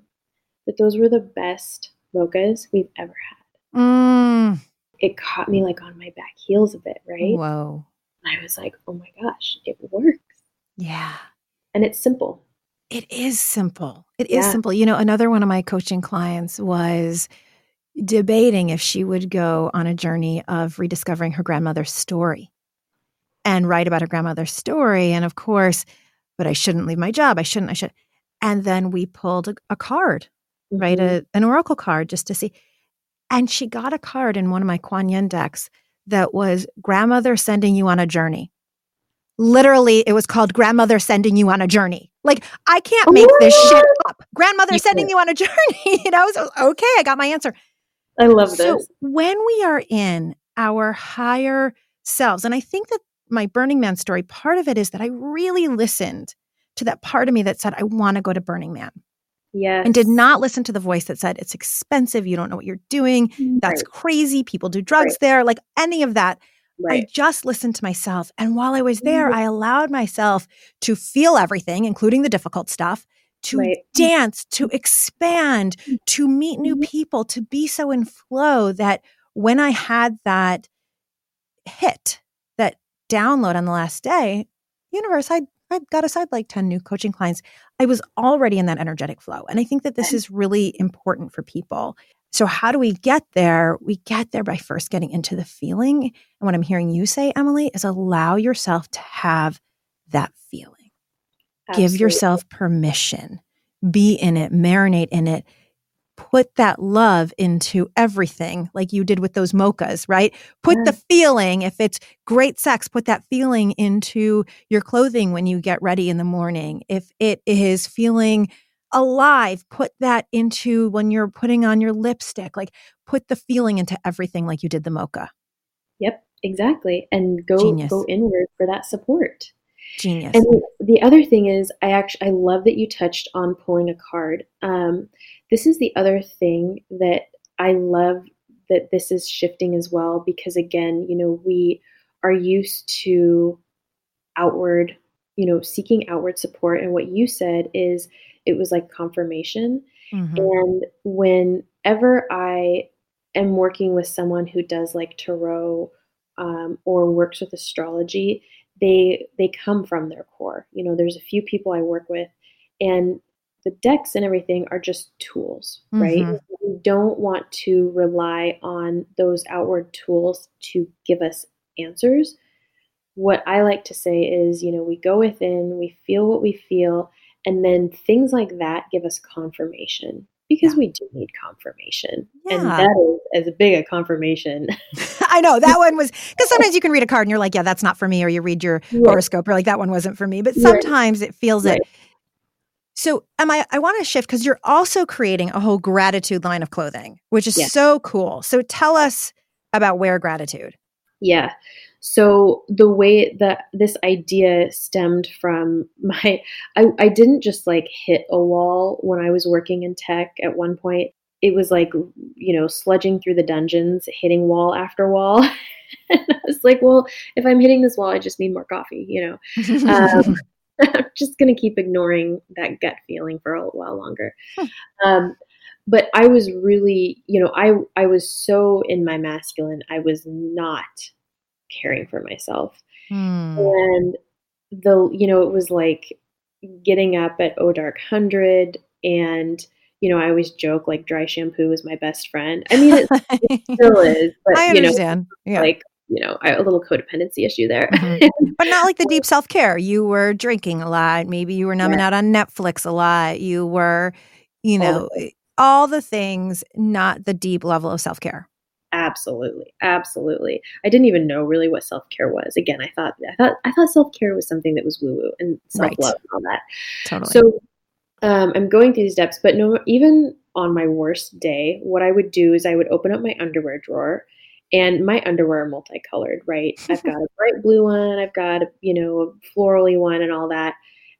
that those were the best mochas we've ever had. Mm. It caught me like on my back heels a bit, right? Whoa. I was like, oh my gosh, it works. Yeah. And it's simple. It is simple. It yeah. is simple. You know, another one of my coaching clients was debating if she would go on a journey of rediscovering her grandmother's story and write about her grandmother's story. And of course, but I shouldn't leave my job. I shouldn't, I should. And then we pulled a, a card, mm-hmm. right? A, an oracle card just to see. And she got a card in one of my Kuan Yin decks that was grandmother sending you on a journey. Literally it was called grandmother sending you on a journey. Like i can't make this shit up. Grandmother sending you on a journey you know? So okay i got my answer. I love this. so when we are in our higher selves and i think that my burning man story part of it is that i really listened to that part of me that said i want to go to burning man yeah and did not listen to the voice that said it's expensive you don't know what you're doing that's right. crazy people do drugs right. there like any of that Right. I just listened to myself. And while I was there, mm-hmm. I allowed myself to feel everything, including the difficult stuff, to right. dance, to expand, mm. to meet new mm-hmm. people, to be so in flow that when I had that hit, that download on the last day, universe, I I got aside like 10 new coaching clients. I was already in that energetic flow. And I think that this is really important for people. So, how do we get there? We get there by first getting into the feeling. And what I'm hearing you say, Emily, is allow yourself to have that feeling. Absolutely. Give yourself permission, be in it, marinate in it, put that love into everything like you did with those mochas, right? Put the feeling, if it's great sex, put that feeling into your clothing when you get ready in the morning. If it is feeling alive, put that into when you're putting on your lipstick, like put the feeling into everything like you did the mocha. Yep, exactly. And go Genius. go inward for that support. Genius. And the other thing is, I actually I love that you touched on pulling a card. Um, this is the other thing that I love that this is shifting as well because again, you know, we are used to outward, you know, seeking outward support. And what you said is it was like confirmation. Mm-hmm. And whenever I am working with someone who does like tarot um, or works with astrology, they they come from their core. You know, there's a few people I work with, and the decks and everything are just tools, mm-hmm. right? We don't want to rely on those outward tools to give us answers. What I like to say is, you know, we go within, we feel what we feel, and then things like that give us confirmation because yeah. we do need confirmation. Yeah. And that is as big a confirmation. I know that one was because sometimes you can read a card and you're like, yeah, that's not for me. Or you read your right. horoscope, or like, that one wasn't for me. But sometimes right. it feels right. it. So, am I? I want to shift because you're also creating a whole gratitude line of clothing, which is so cool. So, tell us about Wear Gratitude. Yeah. So the way that this idea stemmed from my, I, I didn't just like hit a wall when I was working in tech at one point. It was like, you know, sludging through the dungeons, hitting wall after wall. and I was like, well, if I'm hitting this wall, I just need more coffee, you know. Um, I'm just going to keep ignoring that gut feeling for a while longer. Um, but I was really, you know, I I was so in my masculine. I was not caring for myself. Mm. And the you know, it was like getting up at O Dark Hundred and you know, I always joke like dry shampoo is my best friend. I mean, it, it still is, but I understand. You know, yeah. like you know, a little codependency issue there. Mm-hmm. but not like the deep self care. You were drinking a lot. Maybe you were numbing yeah. out on Netflix a lot. You were, you know, all, all the things, not the deep level of self care. Absolutely, absolutely. I didn't even know really what self care was. Again, I thought I thought I thought self care was something that was woo woo and self love right. and all that. Totally. So um, I'm going through these steps, but no, even on my worst day, what I would do is I would open up my underwear drawer and my underwear are multicolored, right? I've got a bright blue one, I've got, a, you know, a florally one and all that.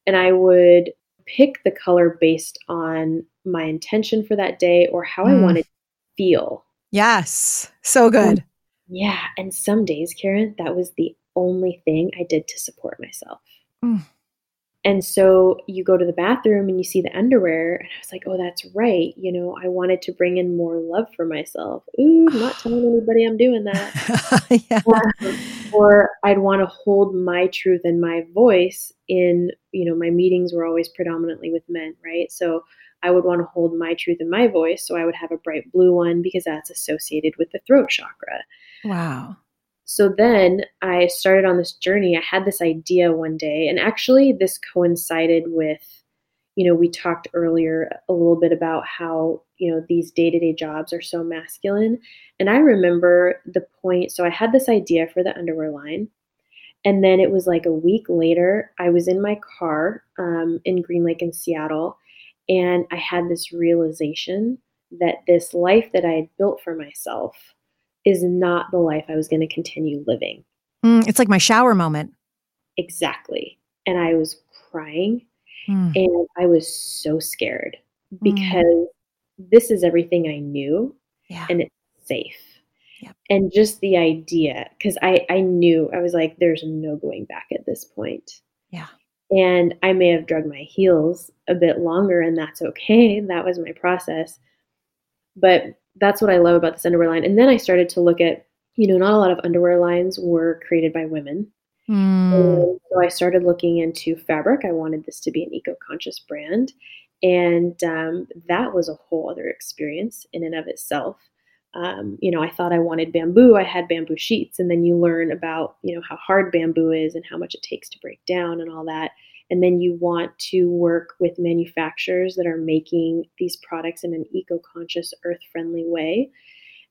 And I would pick the color based on my intention for that day or how mm. I wanted to feel. Yes. So good. Yeah. And some days, Karen, that was the only thing I did to support myself. Mm. And so you go to the bathroom and you see the underwear, and I was like, oh, that's right. You know, I wanted to bring in more love for myself. Ooh, I'm not telling anybody I'm doing that. yeah. or, or I'd want to hold my truth and my voice in, you know, my meetings were always predominantly with men, right? So I would want to hold my truth and my voice. So I would have a bright blue one because that's associated with the throat chakra. Wow. So then I started on this journey. I had this idea one day, and actually, this coincided with, you know, we talked earlier a little bit about how, you know, these day to day jobs are so masculine. And I remember the point, so I had this idea for the underwear line. And then it was like a week later, I was in my car um, in Green Lake in Seattle, and I had this realization that this life that I had built for myself is not the life I was going to continue living. Mm, it's like my shower moment. Exactly. And I was crying mm. and I was so scared mm. because mm. this is everything I knew yeah. and it's safe. Yep. And just the idea, because I, I knew, I was like, there's no going back at this point. Yeah. And I may have drug my heels a bit longer, and that's okay. That was my process. But that's what I love about this underwear line. And then I started to look at you know, not a lot of underwear lines were created by women. Mm. so I started looking into fabric. I wanted this to be an eco conscious brand. And um, that was a whole other experience in and of itself. Um, you know, I thought I wanted bamboo. I had bamboo sheets, and then you learn about you know how hard bamboo is and how much it takes to break down and all that. And then you want to work with manufacturers that are making these products in an eco-conscious, earth-friendly way.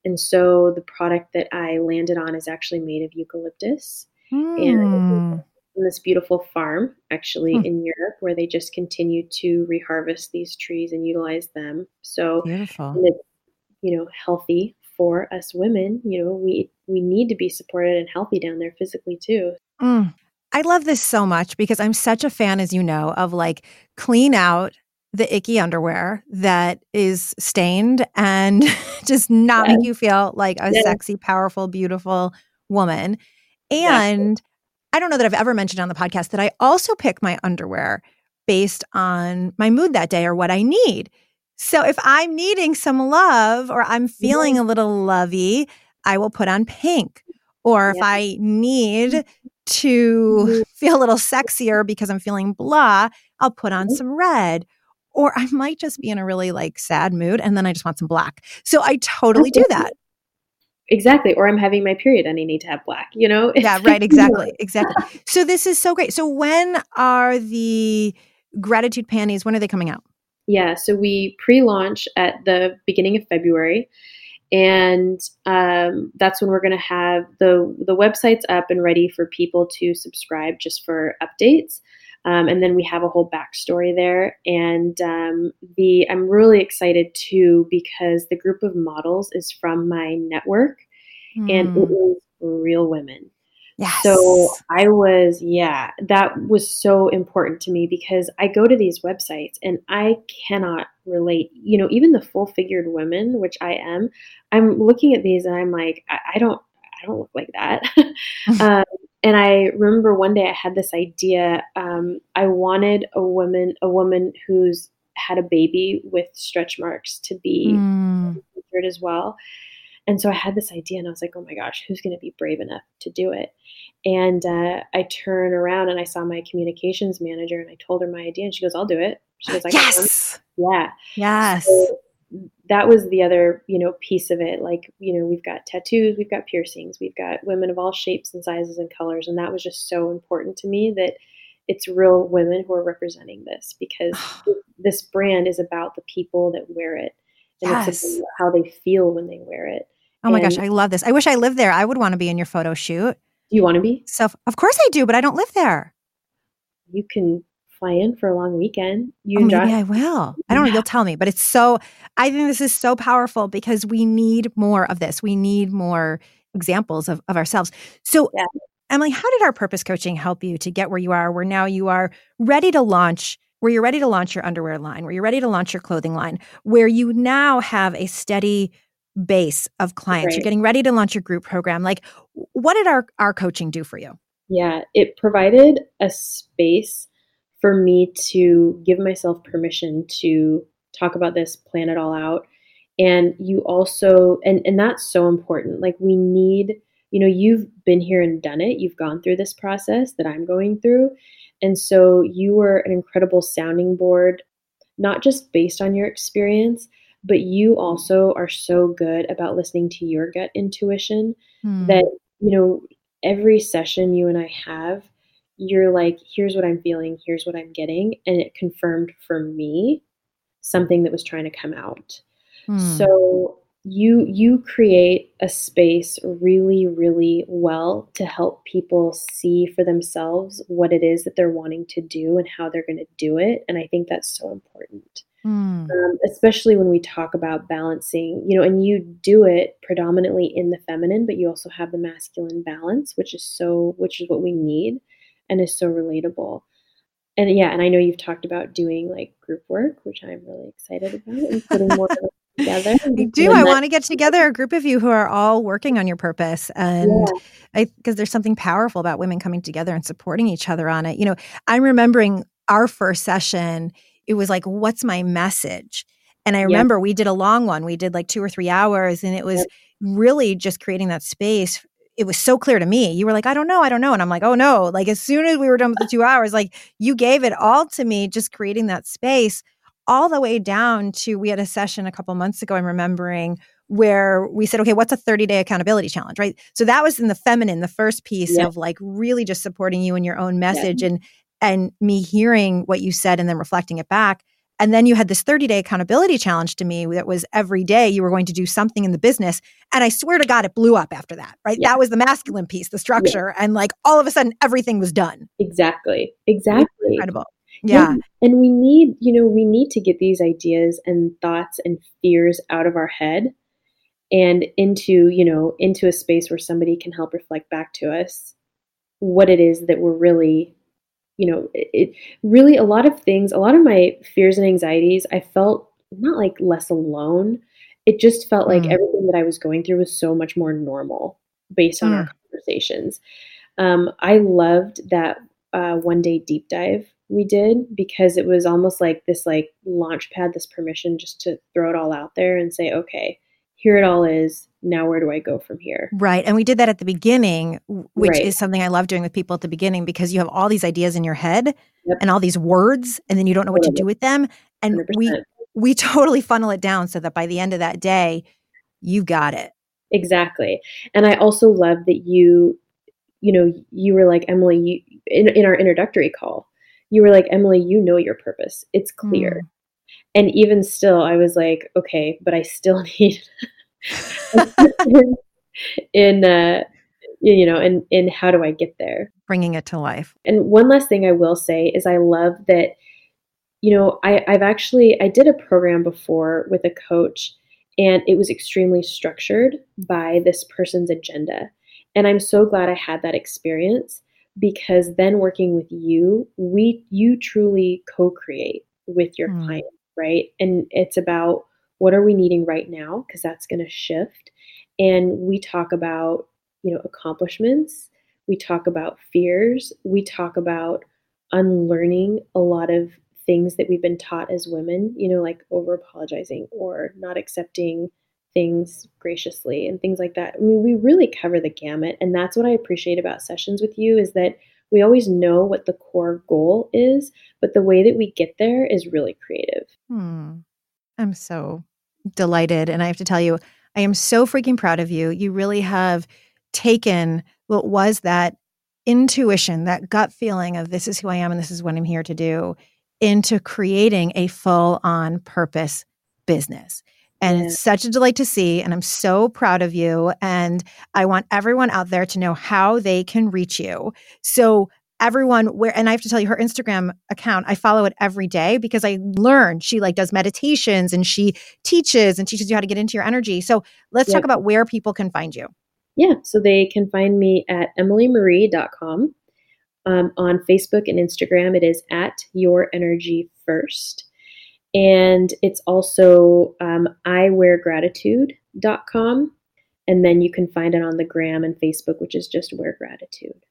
And so the product that I landed on is actually made of eucalyptus, Mm. and in this beautiful farm actually Hmm. in Europe where they just continue to reharvest these trees and utilize them. So Beautiful. it's you know healthy for us women. You know we we need to be supported and healthy down there physically too. Mm. I love this so much because I'm such a fan, as you know, of like clean out the icky underwear that is stained and just not Yeah. make you feel like a Yeah. sexy, powerful, beautiful woman. And I don't know that I've ever mentioned on the podcast that I also pick my underwear based on my mood that day or what I need. So if I'm needing some love or I'm feeling a little lovey, I will put on pink. Or if. I need mm-hmm. To Mhm. feel a little sexier because I'm feeling blah, I'll put on Mhm. some red. Or I might just be in a really like sad mood and then I just want some black. So I totally do that. Exactly. Or I'm having my period and I need to have black. You know. Yeah, right. Exactly. Exactly. So this is so great. So when are the gratitude panties? When are they coming out? Yeah, so we pre-launch at the beginning of February, and um, that's when we're going to have the the websites up and ready for people to subscribe just for updates. Um, and then we have a whole backstory there, and um, the I'm really excited too because the group of models is from my network, and it Mm, real women. Yes. So I was, yeah, that was so important to me because I go to these websites and I cannot relate. You know, even the full figured women, which I am, I'm looking at these and I'm like, I, I don't, I don't look like that. um, and I remember one day I had this idea. Um, I wanted a woman, a woman who's had a baby with stretch marks to be Mm, featured as well. And so I had this idea, and I was like, "Oh my gosh, who's going to be brave enough to do it?" And uh, I turn around and I saw my communications manager, and I told her my idea, and she goes, "I'll do it." She goes, "I got one." yes. Yeah. Yes. So that was the other, you know, piece of it. Like, you know, we've got tattoos, we've got piercings, we've got women of all shapes and sizes and colors, and that was just so important to me that it's real women who are representing this because this brand is about the people that wear it and it's Yes. about how they feel when they wear it. Oh my gosh, I love this. I wish I lived there. I would want to be in your photo shoot. Do you want to be? So of course I do, but I don't live there. You can fly in for a long weekend. You Oh, maybe I will. I don't know. You'll tell me, but it's so. I think this is so powerful because we need more of this. We need more examples of, of ourselves. So, Yeah. Emily, how did our purpose coaching help you to get where you are? Where now you are ready to launch. Where you're ready to launch your underwear line. Where you're ready to launch your clothing line. Where you now have a steady base of clients. You're getting ready to launch your group program. Like, what did our our coaching do for you? Yeah, it provided a space for me to give myself permission to talk about this, plan it all out. And you also, and, and that's so important. Like, we need, you know, you've been here and done it, you've gone through this process that I'm going through. And so you were an incredible sounding board, not just based on your experience, but you also are so good about listening to your gut intuition Hmm. that you know every session you and I have you're like here's what I'm feeling here's what I'm getting and it confirmed for me something that was trying to come out Hmm. so you you create a space really really well to help people see for themselves what it is that they're wanting to do and how they're going to do it and I think that's so important Hmm. um, especially when we talk about balancing, you know, and you do it predominantly in the feminine, but you also have the masculine balance, which is so, which is what we need and is so relatable. And yeah, and I know you've talked about doing like group work, which I'm really excited about and putting more together. I do. I want to get together a group of you who are all working on your purpose, and I because there's something powerful about women coming together and supporting each other on it. You know, I'm remembering our first session. It was like, "What's my message?" And I Yeah. remember we did a long one. We did like two or three hours, and it was Yep. really just creating that space it was so clear to me. You were like, I don't know, I don't know. And I'm like, oh no. Like as soon as we were done with the two hours, like you gave it all to me, just creating that space, all the way down to we had a session a couple months ago, I'm remembering where we said, okay, what's a 30 day accountability challenge, right? So that was in the feminine, the first piece yeah. of like really just supporting you and your own message yeah. and and me hearing what you said and then reflecting it back. And then you had this 30 day accountability challenge to me that was every day you were going to do something in the business. And I swear to God, it blew up after that, right? Yeah. That was the masculine piece, the structure. Yeah. And like all of a sudden, everything was done. Exactly. Exactly. Incredible. Yeah. And we need, you know, we need to get these ideas and thoughts and fears out of our head and into, you know, into a space where somebody can help reflect back to us what it is that we're really you know, it, really a lot of things, a lot of my fears and anxieties, I felt not like less alone. It just felt like mm. everything that I was going through was so much more normal based on mm. our conversations. Um, I loved that uh, one day deep dive we did because it was almost like this like launch pad, this permission just to throw it all out there and say, okay, here it all is now where do I go from here? Right. And we did that at the beginning, which right. is something I love doing with people at the beginning because you have all these ideas in your head yep. and all these words and then you don't know what to do with them. And 100%. we we totally funnel it down so that by the end of that day, you got it. Exactly. And I also love that you, you know, you were like, Emily, you in, in our introductory call, you were like, Emily, you know your purpose. It's clear. Mm. And even still, I was like, okay, but I still need in uh, you know, and in how do I get there? Bringing it to life. And one last thing I will say is I love that, you know, I, I've actually I did a program before with a coach, and it was extremely structured by this person's agenda. And I'm so glad I had that experience because then working with you, we you truly co-create with your mm. client, right? And it's about what are we needing right now because that's going to shift and we talk about you know accomplishments we talk about fears we talk about unlearning a lot of things that we've been taught as women you know like over apologizing or not accepting things graciously and things like that i mean we really cover the gamut and that's what i appreciate about sessions with you is that we always know what the core goal is but the way that we get there is really creative hmm. i'm so delighted. And I have to tell you, I am so freaking proud of you. You really have taken what was that intuition, that gut feeling of this is who I am and this is what I'm here to do, into creating a full on purpose business. And yeah. it's such a delight to see. And I'm so proud of you. And I want everyone out there to know how they can reach you. So everyone where and I have to tell you her Instagram account I follow it every day because I learn she like does meditations and she teaches and teaches you how to get into your energy. So let's talk about where people can find you. Yeah, so they can find me at emilymarie.com. Um, on Facebook and Instagram, it is at Your Energy First. And it's also um, iweargratitude.com. And then you can find it on the gram and Facebook, which is just Wear Gratitude.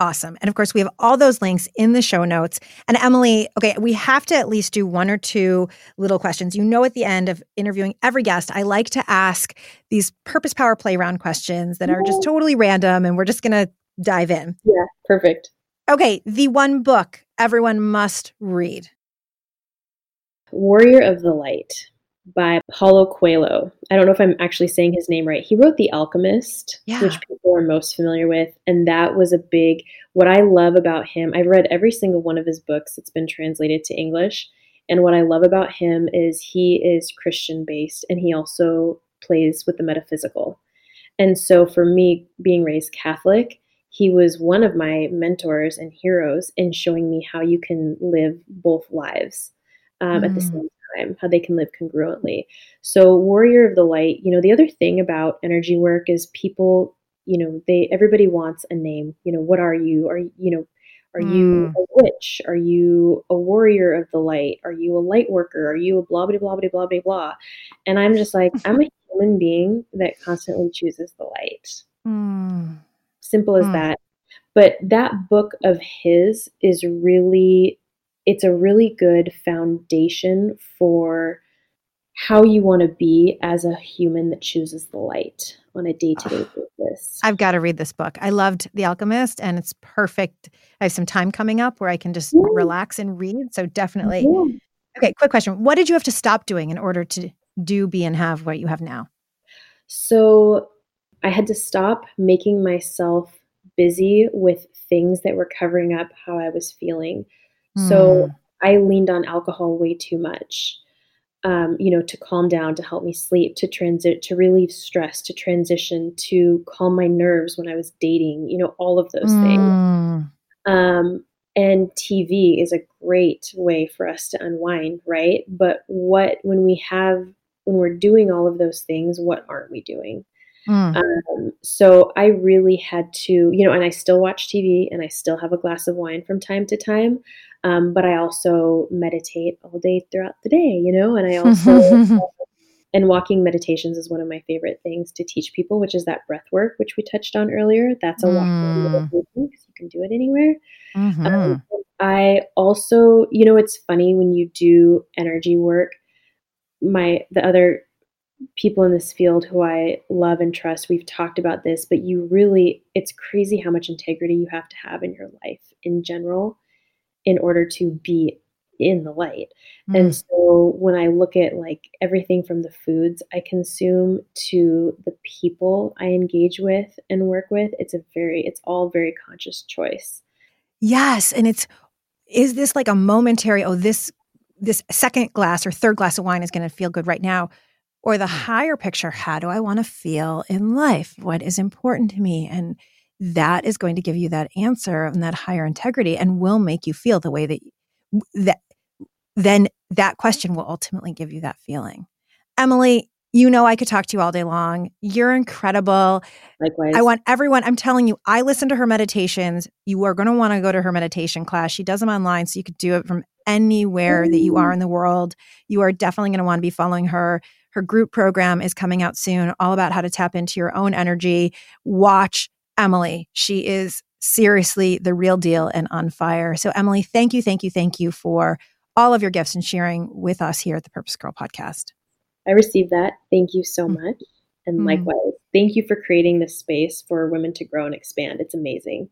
Awesome. And of course, we have all those links in the show notes. And Emily, okay, we have to at least do one or two little questions. You know, at the end of interviewing every guest, I like to ask these purpose power playground questions that are just totally random and we're just going to dive in. Yeah, perfect. Okay, the one book everyone must read Warrior of the Light by Paulo Coelho. I don't know if I'm actually saying his name right. He wrote The Alchemist, yeah. which people are most familiar with. And that was a big, what I love about him, I've read every single one of his books that's been translated to English. And what I love about him is he is Christian based and he also plays with the metaphysical. And so for me, being raised Catholic, he was one of my mentors and heroes in showing me how you can live both lives um, mm. at the mm. same time, how they can live congruently. So, Warrior of the Light, you know, the other thing about energy work is people, you know, they everybody wants a name. You know, what are you? Are you know, are mm. you a witch? Are you a warrior of the light? Are you a light worker? Are you a blah blah blah blah blah blah blah? And I'm just like, I'm a human being that constantly chooses the light. Mm. Simple as mm. that. But that book of his is really it's a really good foundation for how you want to be as a human that chooses the light on a day to day basis. I've got to read this book. I loved The Alchemist, and it's perfect. I have some time coming up where I can just yeah. relax and read. So definitely. Yeah. Okay, quick question. What did you have to stop doing in order to do, be, and have what you have now? So I had to stop making myself busy with things that were covering up how I was feeling. Mm. So hmm. I leaned on alcohol way too much um, you know, to calm down, to help me sleep, to transit, to relieve stress, to transition, to calm my nerves when I was dating, you know, all of those mm. things. Um, and TV is a great way for us to unwind, right? But what, when we have, when we're doing all of those things, what aren't we doing? Mm. Um, so I really had to, you know, and I still watch TV and I still have a glass of wine from time to time. Um, but I also meditate all day throughout the day, you know, and I also, and walking meditations is one of my favorite things to teach people, which is that breath work, which we touched on earlier. That's a mm. meditation because you can do it anywhere. Mm-hmm. Um, I also, you know, it's funny when you do energy work. My the other people in this field who I love and trust, we've talked about this, but you really, it's crazy how much integrity you have to have in your life in general in order to be in the light. Mm. And so when I look at like everything from the foods I consume to the people I engage with and work with, it's a very, it's all very conscious choice. Yes. And it's, is this like a momentary, oh, this, this second glass or third glass of wine is going to feel good right now? Or the mm. higher picture, how do I want to feel in life? What is important to me? And that is going to give you that answer and that higher integrity and will make you feel the way that that then that question will ultimately give you that feeling. Emily, you know I could talk to you all day long. You're incredible. Likewise. I want everyone, I'm telling you, I listen to her meditations. You are going to want to go to her meditation class. She does them online so you could do it from anywhere that you are in the world. You are definitely going to want to be following her. Her group program is coming out soon, all about how to tap into your own energy. Watch Emily. She is seriously the real deal and on fire. So, Emily, thank you, thank you, thank you for all of your gifts and sharing with us here at the Purpose Girl podcast. I received that. Thank you so mm. much. And mm. likewise, thank you for creating this space for women to grow and expand. It's amazing.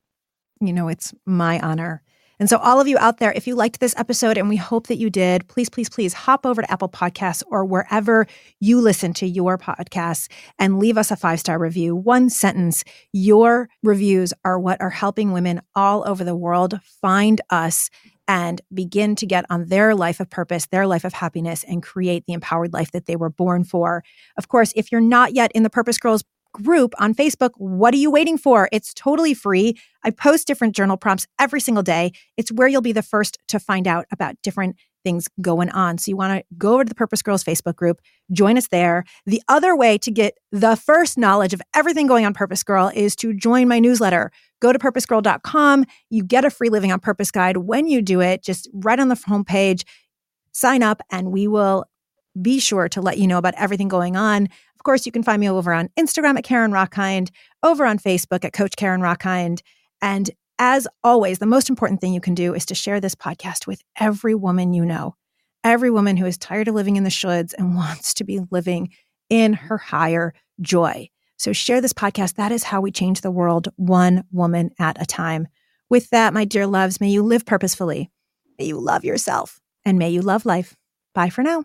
You know, it's my honor. And so, all of you out there, if you liked this episode, and we hope that you did, please, please, please hop over to Apple Podcasts or wherever you listen to your podcasts and leave us a five star review. One sentence. Your reviews are what are helping women all over the world find us and begin to get on their life of purpose, their life of happiness, and create the empowered life that they were born for. Of course, if you're not yet in the Purpose Girls group on Facebook. What are you waiting for? It's totally free. I post different journal prompts every single day. It's where you'll be the first to find out about different things going on. So you want to go over to the Purpose Girls Facebook group, join us there. The other way to get the first knowledge of everything going on Purpose Girl is to join my newsletter. Go to purposegirl.com. You get a free living on purpose guide when you do it, just right on the homepage. Sign up and we will be sure to let you know about everything going on. Of course, you can find me over on Instagram at Karen Rochkind, over on Facebook at Coach Karen Rochkind. And as always, the most important thing you can do is to share this podcast with every woman you know, every woman who is tired of living in the shoulds and wants to be living in her higher joy. So share this podcast. That is how we change the world, one woman at a time. With that, my dear loves, may you live purposefully. May you love yourself and may you love life. Bye for now.